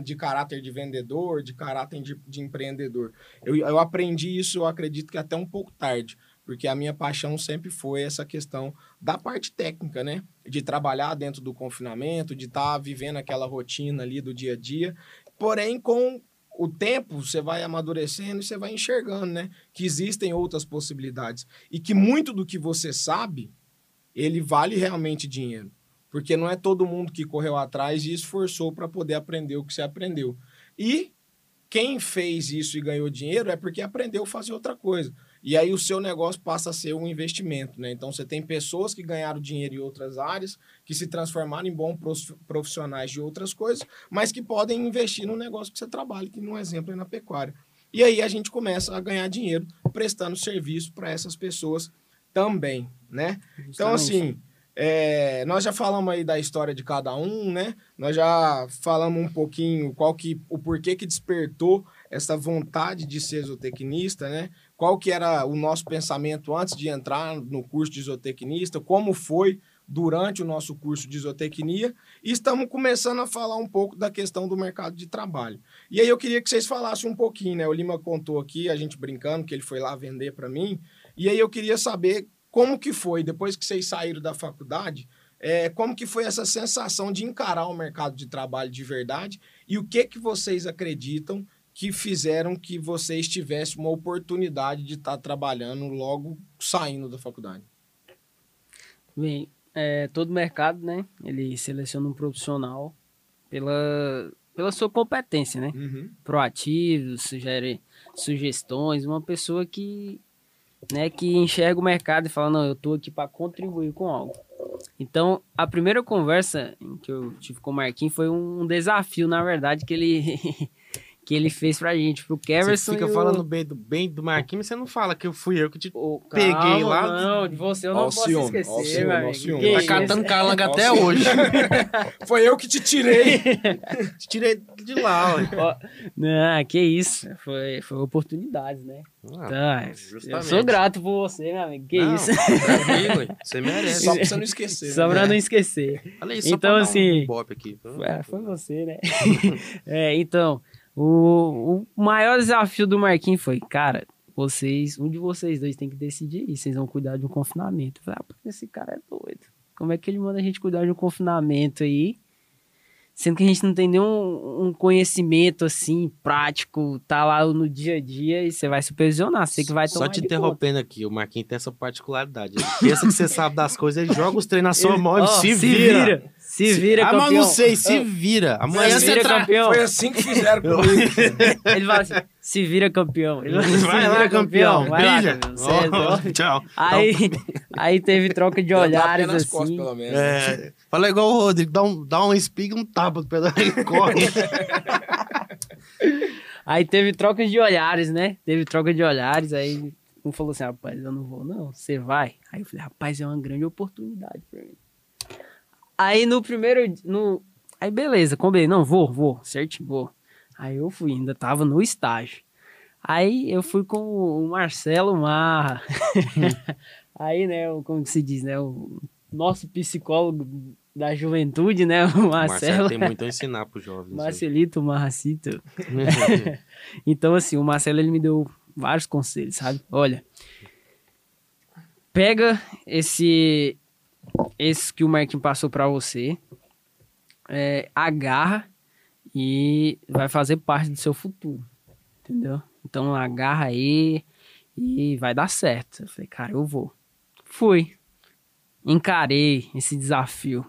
de caráter de vendedor, de caráter de, de empreendedor. Eu, eu aprendi isso, eu acredito que até um pouco tarde porque a minha paixão sempre foi essa questão da parte técnica, né? De trabalhar dentro do confinamento, de estar tá vivendo aquela rotina ali do dia a dia. Porém, com o tempo, você vai amadurecendo e você vai enxergando, né? Que existem outras possibilidades. E que muito do que você sabe, ele vale realmente dinheiro. Porque não é todo mundo que correu atrás e esforçou para poder aprender o que você aprendeu. E quem fez isso e ganhou dinheiro é porque aprendeu a fazer outra coisa. E aí o seu negócio passa a ser um investimento, né? Então você tem pessoas que ganharam dinheiro em outras áreas, que se transformaram em bons profissionais de outras coisas, mas que podem investir no negócio que você trabalha, que no exemplo é na pecuária. E aí a gente começa a ganhar dinheiro prestando serviço para essas pessoas também, né? Então assim, é, nós já falamos aí da história de cada um, né? Nós já falamos um pouquinho qual que o porquê que despertou essa vontade de ser zootecnista, né? Qual que era o nosso pensamento antes de entrar no curso de zootecnista, como foi durante o nosso curso de zootecnia, e estamos começando a falar um pouco da questão do mercado de trabalho. E aí eu queria que vocês falassem um pouquinho, né? O Lima contou aqui, a gente brincando, que ele foi lá vender para mim, e aí eu queria saber como que foi, depois que vocês saíram da faculdade, é, como que foi essa sensação de encarar o mercado de trabalho de verdade e o que que vocês acreditam que fizeram que vocês tivessem uma oportunidade de estar tá trabalhando logo saindo da faculdade? Bem, é, todo mercado, né? Ele seleciona um profissional pela, pela sua competência, né? Uhum. Proativo, sugere sugestões, uma pessoa que, né, que enxerga o mercado e fala, não, eu estou aqui para contribuir com algo. Então, a primeira conversa que eu tive com o Marquinhos foi um desafio, na verdade, que ele (laughs) que ele fez pra gente, pro Keverson. Você fica falando bem do, bem do Marquinhos, mas você não fala que eu fui eu que te oh, peguei calma, lá. Não, de você eu não posso ciúme, esquecer, ciúme, amigo. Tá catando calanga até hoje. (laughs) Foi eu que te tirei. (laughs) te tirei de lá, ó. Não, que isso. Foi, foi oportunidade, né? Ah, tá, eu sou grato por você, meu amigo. Que não, isso. Tranquilo, você merece. Só pra você não esquecer. Só né? pra não esquecer. Olha isso, então, assim. Um aqui. É, foi você, né? (laughs) é, então. O, o maior desafio do Marquinhos foi, cara, vocês, um de vocês dois tem que decidir isso, vocês vão cuidar de um confinamento. Eu falei, ah, esse cara é doido. Como é que ele manda a gente cuidar de um confinamento aí? Sendo que a gente não tem nenhum um conhecimento assim, prático, tá lá no dia a dia e você vai supervisionar. Você que vai tomar. Só te interrompendo aqui, o Marquinhos tem essa particularidade. Ele pensa que você sabe das coisas, ele joga os treinos na sua Ele- mão e ó, se, vira. Se vira, ah, mas campeão. não sei, se vira. Amanhã Se você vira, tra... campeão. Foi assim que fizeram comigo. (laughs) Ele fala assim: se vira campeão. Ele fala, "Se Vai vira lá, campeão. Vai lá, campeão. Cê é doido." (laughs) tchau. Aí, aí teve troca de olhares nas costas, assim. pelo menos. É, fala igual o Rodrigo, dá um, dá um espiga e um tapa do pedal e corre. (laughs) Aí teve troca de olhares, né? Teve troca de olhares, aí um falou assim, rapaz, eu não vou, não, você vai. Aí eu falei, rapaz, é uma grande oportunidade pra mim. Aí no primeiro, no... Aí beleza, combinei, não, vou, vou, certinho, vou. Aí eu fui, ainda tava no estágio. Aí eu fui com o Marcelo Marra. (laughs) aí, né, como que se diz, né, o nosso psicólogo da juventude, né, o Marcelo. Marcelo tem muito a ensinar pros jovens. Marcelito Marracito. (laughs) Então, assim, o Marcelo ele me deu vários conselhos, sabe? Olha, pega esse, esse que o Marquinhos passou pra você, é, agarra e vai fazer parte do seu futuro, entendeu? Então, agarra aí e vai dar certo. Eu falei, cara, eu vou. Fui. Encarei esse desafio.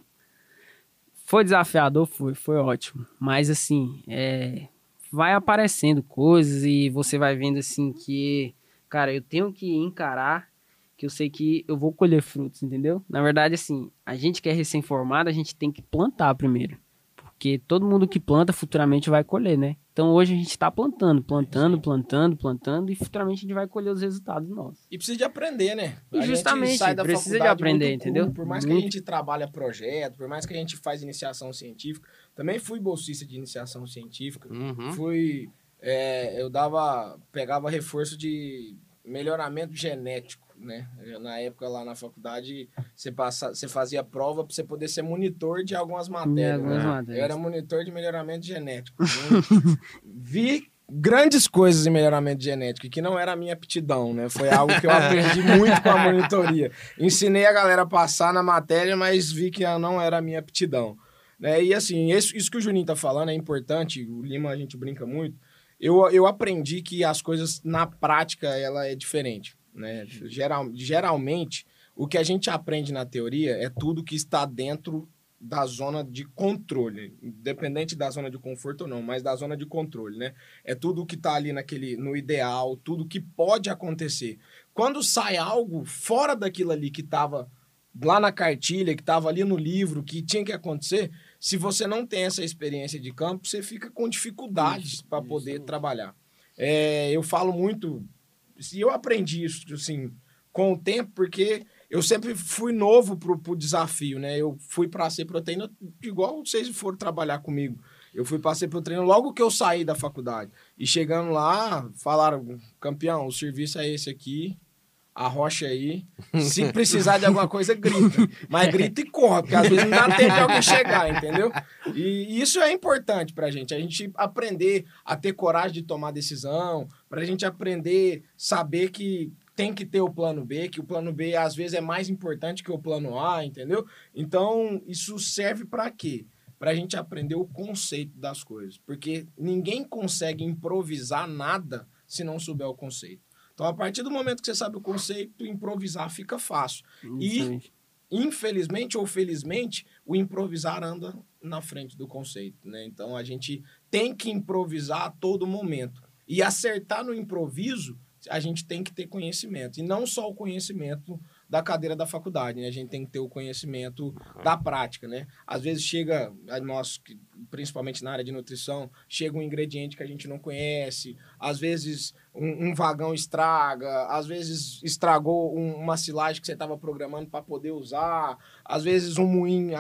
Foi desafiador? Foi, foi ótimo. Mas assim, é, vai aparecendo coisas e você vai vendo assim que, cara, eu tenho que encarar que eu sei que eu vou colher frutos, entendeu? Na verdade, assim, a gente que é recém-formado, a gente tem que plantar primeiro. Porque todo mundo que planta futuramente vai colher, né? Então hoje a gente tá plantando, plantando, plantando, plantando e futuramente a gente vai colher os resultados nossos. E precisa de aprender, né? E A justamente, sai da precisa de aprender, muito entendeu? Por mais que a Muito. gente trabalha projeto, por mais que a gente faz iniciação científica, também fui bolsista de iniciação científica. Uhum. Fui. é, eu dava. pegava reforço de melhoramento genético, né? Na época lá na faculdade, você, passa, você fazia prova para você poder ser monitor de algumas matérias. algumas né? matérias. Eu era monitor de melhoramento genético. né? Vi grandes coisas em melhoramento genético, que não era a minha aptidão, né? Foi algo que eu aprendi (laughs) muito com a monitoria. Ensinei a galera a passar na matéria, mas vi que não era a minha aptidão. Né? E assim, isso, isso que o Juninho tá falando é importante, o Lima a gente brinca muito. Eu, eu aprendi que as coisas na prática ela é diferente. Né? Geral, geralmente, o que a gente aprende na teoria é tudo que está dentro da zona de controle, independente da zona de conforto ou não, mas da zona de controle, né? É tudo que está ali naquele no ideal, tudo que pode acontecer. Quando sai algo fora daquilo ali que estava lá na cartilha, que estava ali no livro, que tinha que acontecer, se você não tem essa experiência de campo, você fica com dificuldades para poder trabalhar. É, eu falo muito, e eu aprendi isso assim com o tempo, porque eu sempre fui novo pro, pro desafio, né? Eu fui para ser proteína igual vocês foram trabalhar comigo. Eu fui para ser proteína logo que eu saí da faculdade. E chegando lá, falaram, campeão, o serviço é esse aqui, a rocha aí. Se (laughs) precisar de alguma coisa, grita. Mas grita e corre, porque às vezes não dá tempo de alguém chegar, entendeu? E isso é importante pra gente. A gente aprender a ter coragem de tomar decisão, pra gente aprender saber que tem que ter o plano B, que o plano B às vezes é mais importante que o plano A, entendeu? Então, isso serve pra quê? Pra gente aprender o conceito das coisas. Porque ninguém consegue improvisar nada se não souber o conceito. Então, a partir do momento que você sabe o conceito, improvisar fica fácil. E-. Infelizmente ou felizmente, o improvisar anda na frente do conceito, né? Então, a gente tem que improvisar a todo momento. E acertar no improviso, a gente tem que ter conhecimento. E não só o conhecimento da cadeira da faculdade, né? A gente tem que ter o conhecimento da prática, né? Às vezes chega, a nós, principalmente na área de nutrição, chega um ingrediente que a gente não conhece, às vezes um, um vagão estraga, às vezes estragou um- uma silagem que você estava programando para poder usar, às vezes um moinho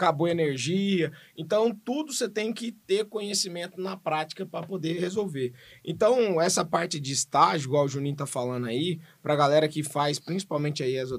acabou a energia. Então, tudo você tem que ter conhecimento na prática para poder resolver. Então, essa parte de estágio, igual o Juninho tá falando aí, pra galera que faz principalmente aí a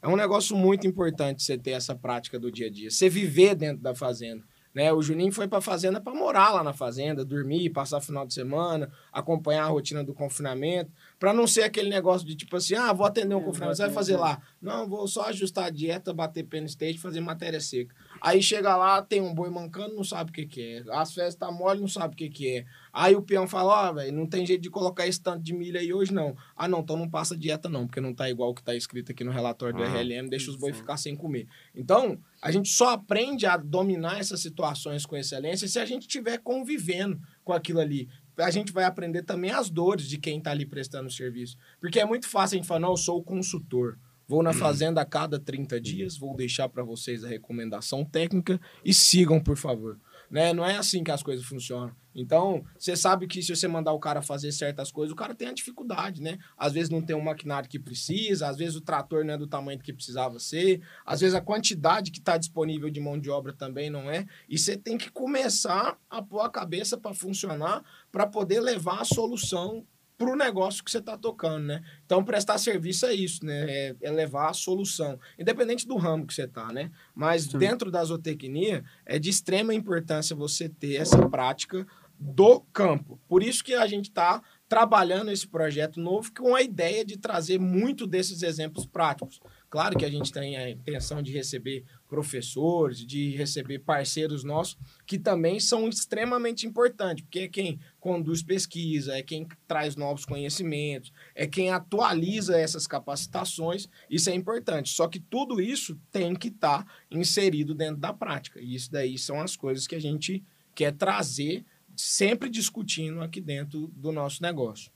é um negócio muito importante você ter essa prática do dia a dia. Você viver dentro da fazenda. Né? O Juninho foi pra fazenda para morar lá na fazenda, dormir, passar final de semana, acompanhar a rotina do confinamento, para não ser aquele negócio de tipo assim, ah, vou atender um É, você vai fazer lá. Não, vou só ajustar a dieta, bater pênis stage, fazer matéria seca. Aí chega lá, tem um boi mancando, não sabe o que, que é. As festas tá mole, não sabe o que, que é. Aí o peão fala, ó, oh, velho, não tem jeito de colocar esse tanto de milho aí hoje, não. Ah, não, então não passa dieta, não, porque não tá igual o que tá escrito aqui no relatório do ah, RLM, deixa os boi ficar sem comer. Então, a gente só aprende a dominar essas situações com excelência se a gente estiver convivendo com aquilo ali a gente vai aprender também as dores de quem está ali prestando serviço. Porque é muito fácil a gente falar, não, eu sou o consultor. Vou na uhum. fazenda a cada 30 dias, vou deixar para vocês a recomendação técnica e sigam, por favor. Né? Não é assim que as coisas funcionam. Então, você sabe que se você mandar o cara fazer certas coisas, o cara tem a dificuldade, né? Às vezes não tem um maquinário que precisa, às vezes o trator não é do tamanho que precisava ser, às vezes a quantidade que está disponível de mão de obra também não é. E você tem que começar a pôr a cabeça para funcionar, para poder levar a solução para o negócio que você está tocando, né? Então, prestar serviço é isso, né? É, é, levar a solução, independente do ramo que você está, né? Mas Sim. dentro da zootecnia, é de extrema importância você ter essa prática do campo. Por isso que a gente está trabalhando esse projeto novo com a ideia de trazer muito desses exemplos práticos. Claro que a gente tem a intenção de receber professores, de receber parceiros nossos, que também são extremamente importantes, porque é quem conduz pesquisa, é quem traz novos conhecimentos, é quem atualiza essas capacitações, isso é importante. Só que tudo isso tem que estar tá inserido dentro da prática. E isso daí são as coisas que a gente quer trazer, sempre discutindo aqui dentro do nosso negócio.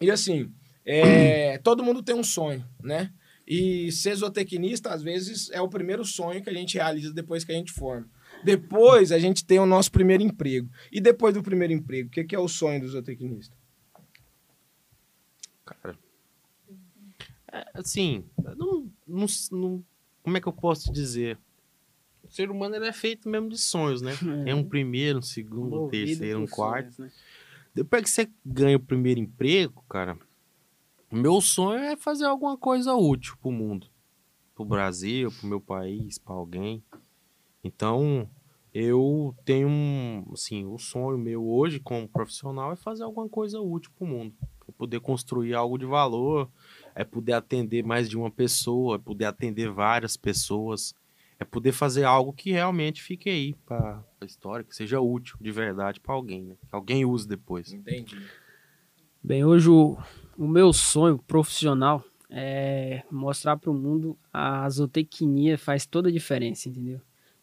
E assim, é, todo mundo tem um sonho, né? E ser zootecnista, às vezes, é o primeiro sonho que a gente realiza depois que a gente forma. Depois, a gente tem o nosso primeiro emprego. E depois do primeiro emprego, o que é o sonho do zootecnista? Cara, é, assim, não, não, não, como é que eu posso dizer? O ser humano ele é feito mesmo de sonhos, né? (laughs) É um primeiro, um segundo, um terceiro, um quarto. Sonhos, né? Depois que você ganha o primeiro emprego, cara, meu sonho é fazer alguma coisa útil pro mundo. Pro Brasil, pro meu país, para alguém. Então, eu tenho um, assim, o sonho meu hoje como profissional é fazer alguma coisa útil pro mundo. É poder construir algo de valor, é poder atender mais de uma pessoa, é poder atender várias pessoas, é poder fazer algo que realmente fique aí para a história, que seja útil de verdade para alguém, né? Que alguém use depois. Entendi. Bem, hoje o, o meu sonho profissional é mostrar para o mundo a zootecnia faz toda a diferença, entendeu?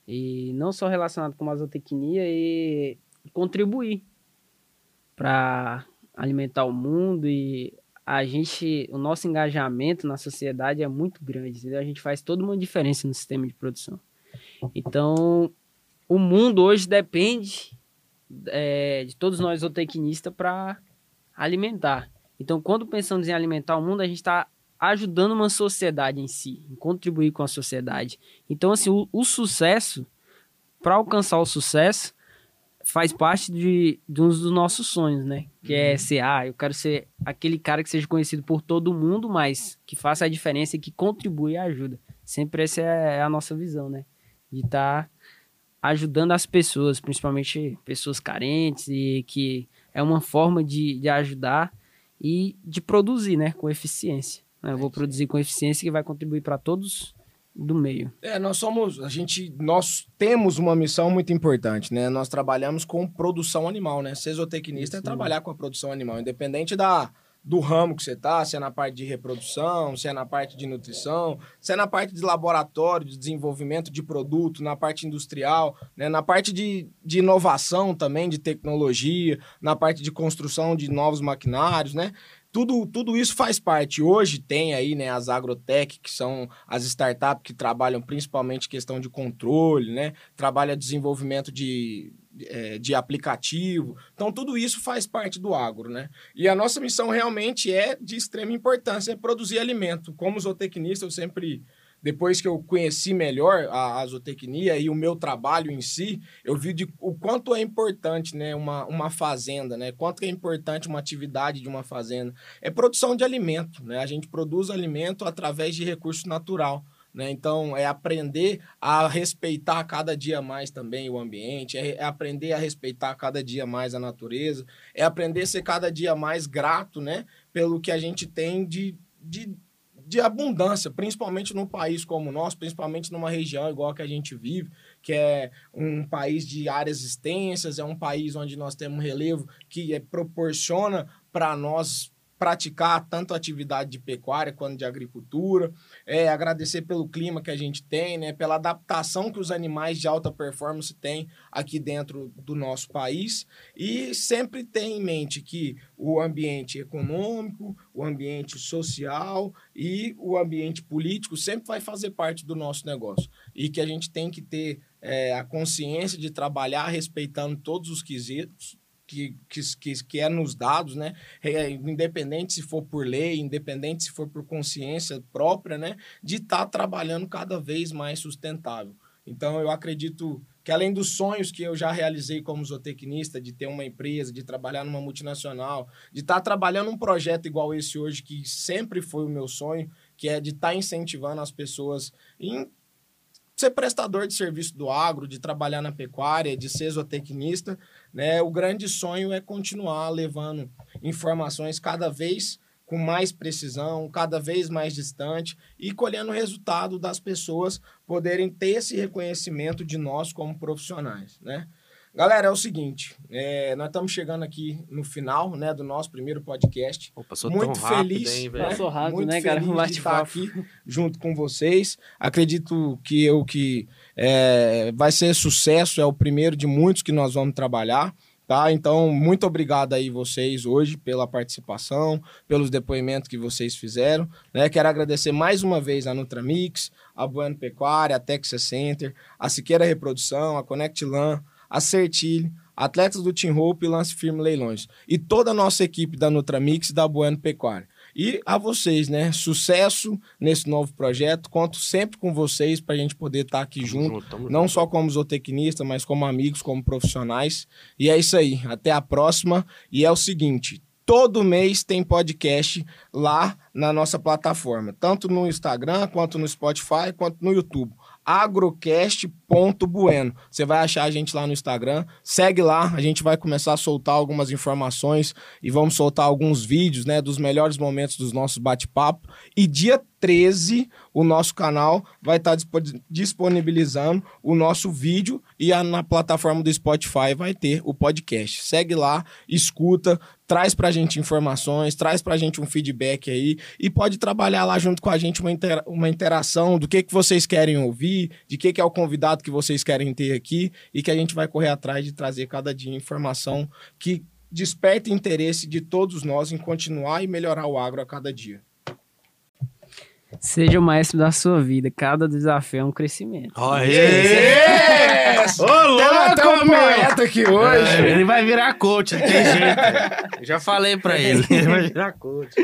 E não só relacionado com a zootecnia e contribuir para alimentar o mundo e a gente, o nosso engajamento na sociedade é muito grande, entendeu? A gente faz toda uma diferença no sistema de produção. Então, o mundo hoje depende é, de todos nós zootecnistas para alimentar. Então, quando pensamos em alimentar o mundo, a gente está ajudando uma sociedade em si, em contribuir com a sociedade. Então, assim, o, o sucesso, para alcançar o sucesso, faz parte de, de um dos nossos sonhos, né? Que é uhum. é ser, ah, eu quero ser aquele cara que seja conhecido por todo mundo, mas que faça a diferença e que contribui e ajuda. Sempre essa é a nossa visão, né? De estar tá ajudando as pessoas, principalmente pessoas carentes, e que é uma forma de, de ajudar e de produzir, né, com eficiência. Né? Eu vou produzir com eficiência que vai contribuir para todos do meio. É, nós somos, a gente, nós temos uma missão muito importante, né? Nós trabalhamos com produção animal, né? Ser zootecnista é trabalhar com a produção animal, independente da do ramo que você tá, se é na parte de reprodução, se é na parte de nutrição, se é na parte de laboratório, de desenvolvimento de produto, na parte industrial, né, na parte de, de inovação também, de tecnologia, na parte de construção de novos maquinários, né? Tudo, tudo isso faz parte. Hoje tem aí né, as agrotech, que são as startups que trabalham principalmente questão de controle, né? Trabalha desenvolvimento de é, de aplicativo. Então, tudo isso faz parte do agro, né? E a nossa missão realmente é de extrema importância, é produzir alimento. Como zootecnista, eu sempre, depois que eu conheci melhor a, a zootecnia e o meu trabalho em si, eu vi de, o quanto é importante né, uma, uma fazenda, né? Quanto é importante uma atividade de uma fazenda. É produção de alimento, né? A gente produz alimento através de recurso natural. Né? Então, é aprender a respeitar cada dia mais também o ambiente, é, é aprender a respeitar cada dia mais a natureza, é aprender a ser cada dia mais grato né? pelo que a gente tem de, de de abundância, principalmente num país como o nosso, principalmente numa região igual a que a gente vive, que é um país de áreas extensas, é um país onde nós temos relevo que é, proporciona para nós praticar tanto atividade de pecuária quanto de agricultura, é, agradecer pelo clima que a gente tem, né, pela adaptação que os animais de alta performance têm aqui dentro do nosso país. E sempre ter em mente que o ambiente econômico, o ambiente social e o ambiente político sempre vai fazer parte do nosso negócio. E que a gente tem que ter é, a consciência de trabalhar respeitando todos os quesitos, que, que, que, é nos dados, né? É, independente se for por lei, independente se for por consciência própria, né? De estar tá trabalhando cada vez mais sustentável. Então, eu acredito que além dos sonhos que eu já realizei como zootecnista, de ter uma empresa, de trabalhar numa multinacional, de estar tá trabalhando um projeto igual esse hoje, que sempre foi o meu sonho, que é de estar tá incentivando as pessoas em ser prestador de serviço do agro, de trabalhar na pecuária, de ser zootecnista, né? O grande sonho é continuar levando informações cada vez com mais precisão, cada vez mais distante e colhendo o resultado das pessoas poderem ter esse reconhecimento de nós como profissionais, né? Galera, é o seguinte, é, nós estamos chegando aqui no final, né, do nosso primeiro podcast. Pô, passou muito tão rápido, feliz, hein, né? velho? Passou rápido, muito né, cara? feliz Um de estar aqui junto com vocês. Acredito que eu que é, vai ser sucesso, é o primeiro de muitos que nós vamos trabalhar. Tá? Então, muito obrigado aí vocês hoje pela participação, pelos depoimentos que vocês fizeram. Né? Quero agradecer mais uma vez a Nutramix, a Bueno Pecuária, a Texas Center, a Siqueira Reprodução, a Connect Lan, a Certilho, atletas do Team Hope e Lance Firme Leilões. E toda a nossa equipe da Nutramix e da Bueno Pecuária. E a vocês, né? Sucesso nesse novo projeto. Conto sempre com vocês para a gente poder estar aqui Tamo junto junto, não junto. só como zootecnista, mas como amigos, como profissionais. E é isso aí. Até a próxima. E é o seguinte: todo mês tem podcast lá na nossa plataforma, tanto no Instagram, quanto no Spotify, quanto no YouTube. agrocast.bueno. Você vai achar a gente lá no Instagram. Segue lá, a gente vai começar a soltar algumas informações e vamos soltar alguns vídeos, né, dos melhores momentos dos nossos bate-papo. E dia 13, o nosso canal vai estar dispo- disponibilizando o nosso vídeo e a- na plataforma do Spotify vai ter o podcast. Segue lá, escuta, traz pra gente informações, traz pra gente um feedback aí e pode trabalhar lá junto com a gente uma, uma interação do que, que vocês querem ouvir, de que, que é o convidado que vocês querem ter aqui e que a gente vai correr atrás de trazer cada dia informação que desperta interesse de todos nós em continuar e melhorar o agro a cada dia. Seja o maestro da sua vida. Cada desafio é um crescimento. Olha Yes! Ô, um louco, meu! poeta aqui hoje. É, ele vai virar coach, não tem (laughs) jeito. Já falei pra ele. Ele vai virar coach.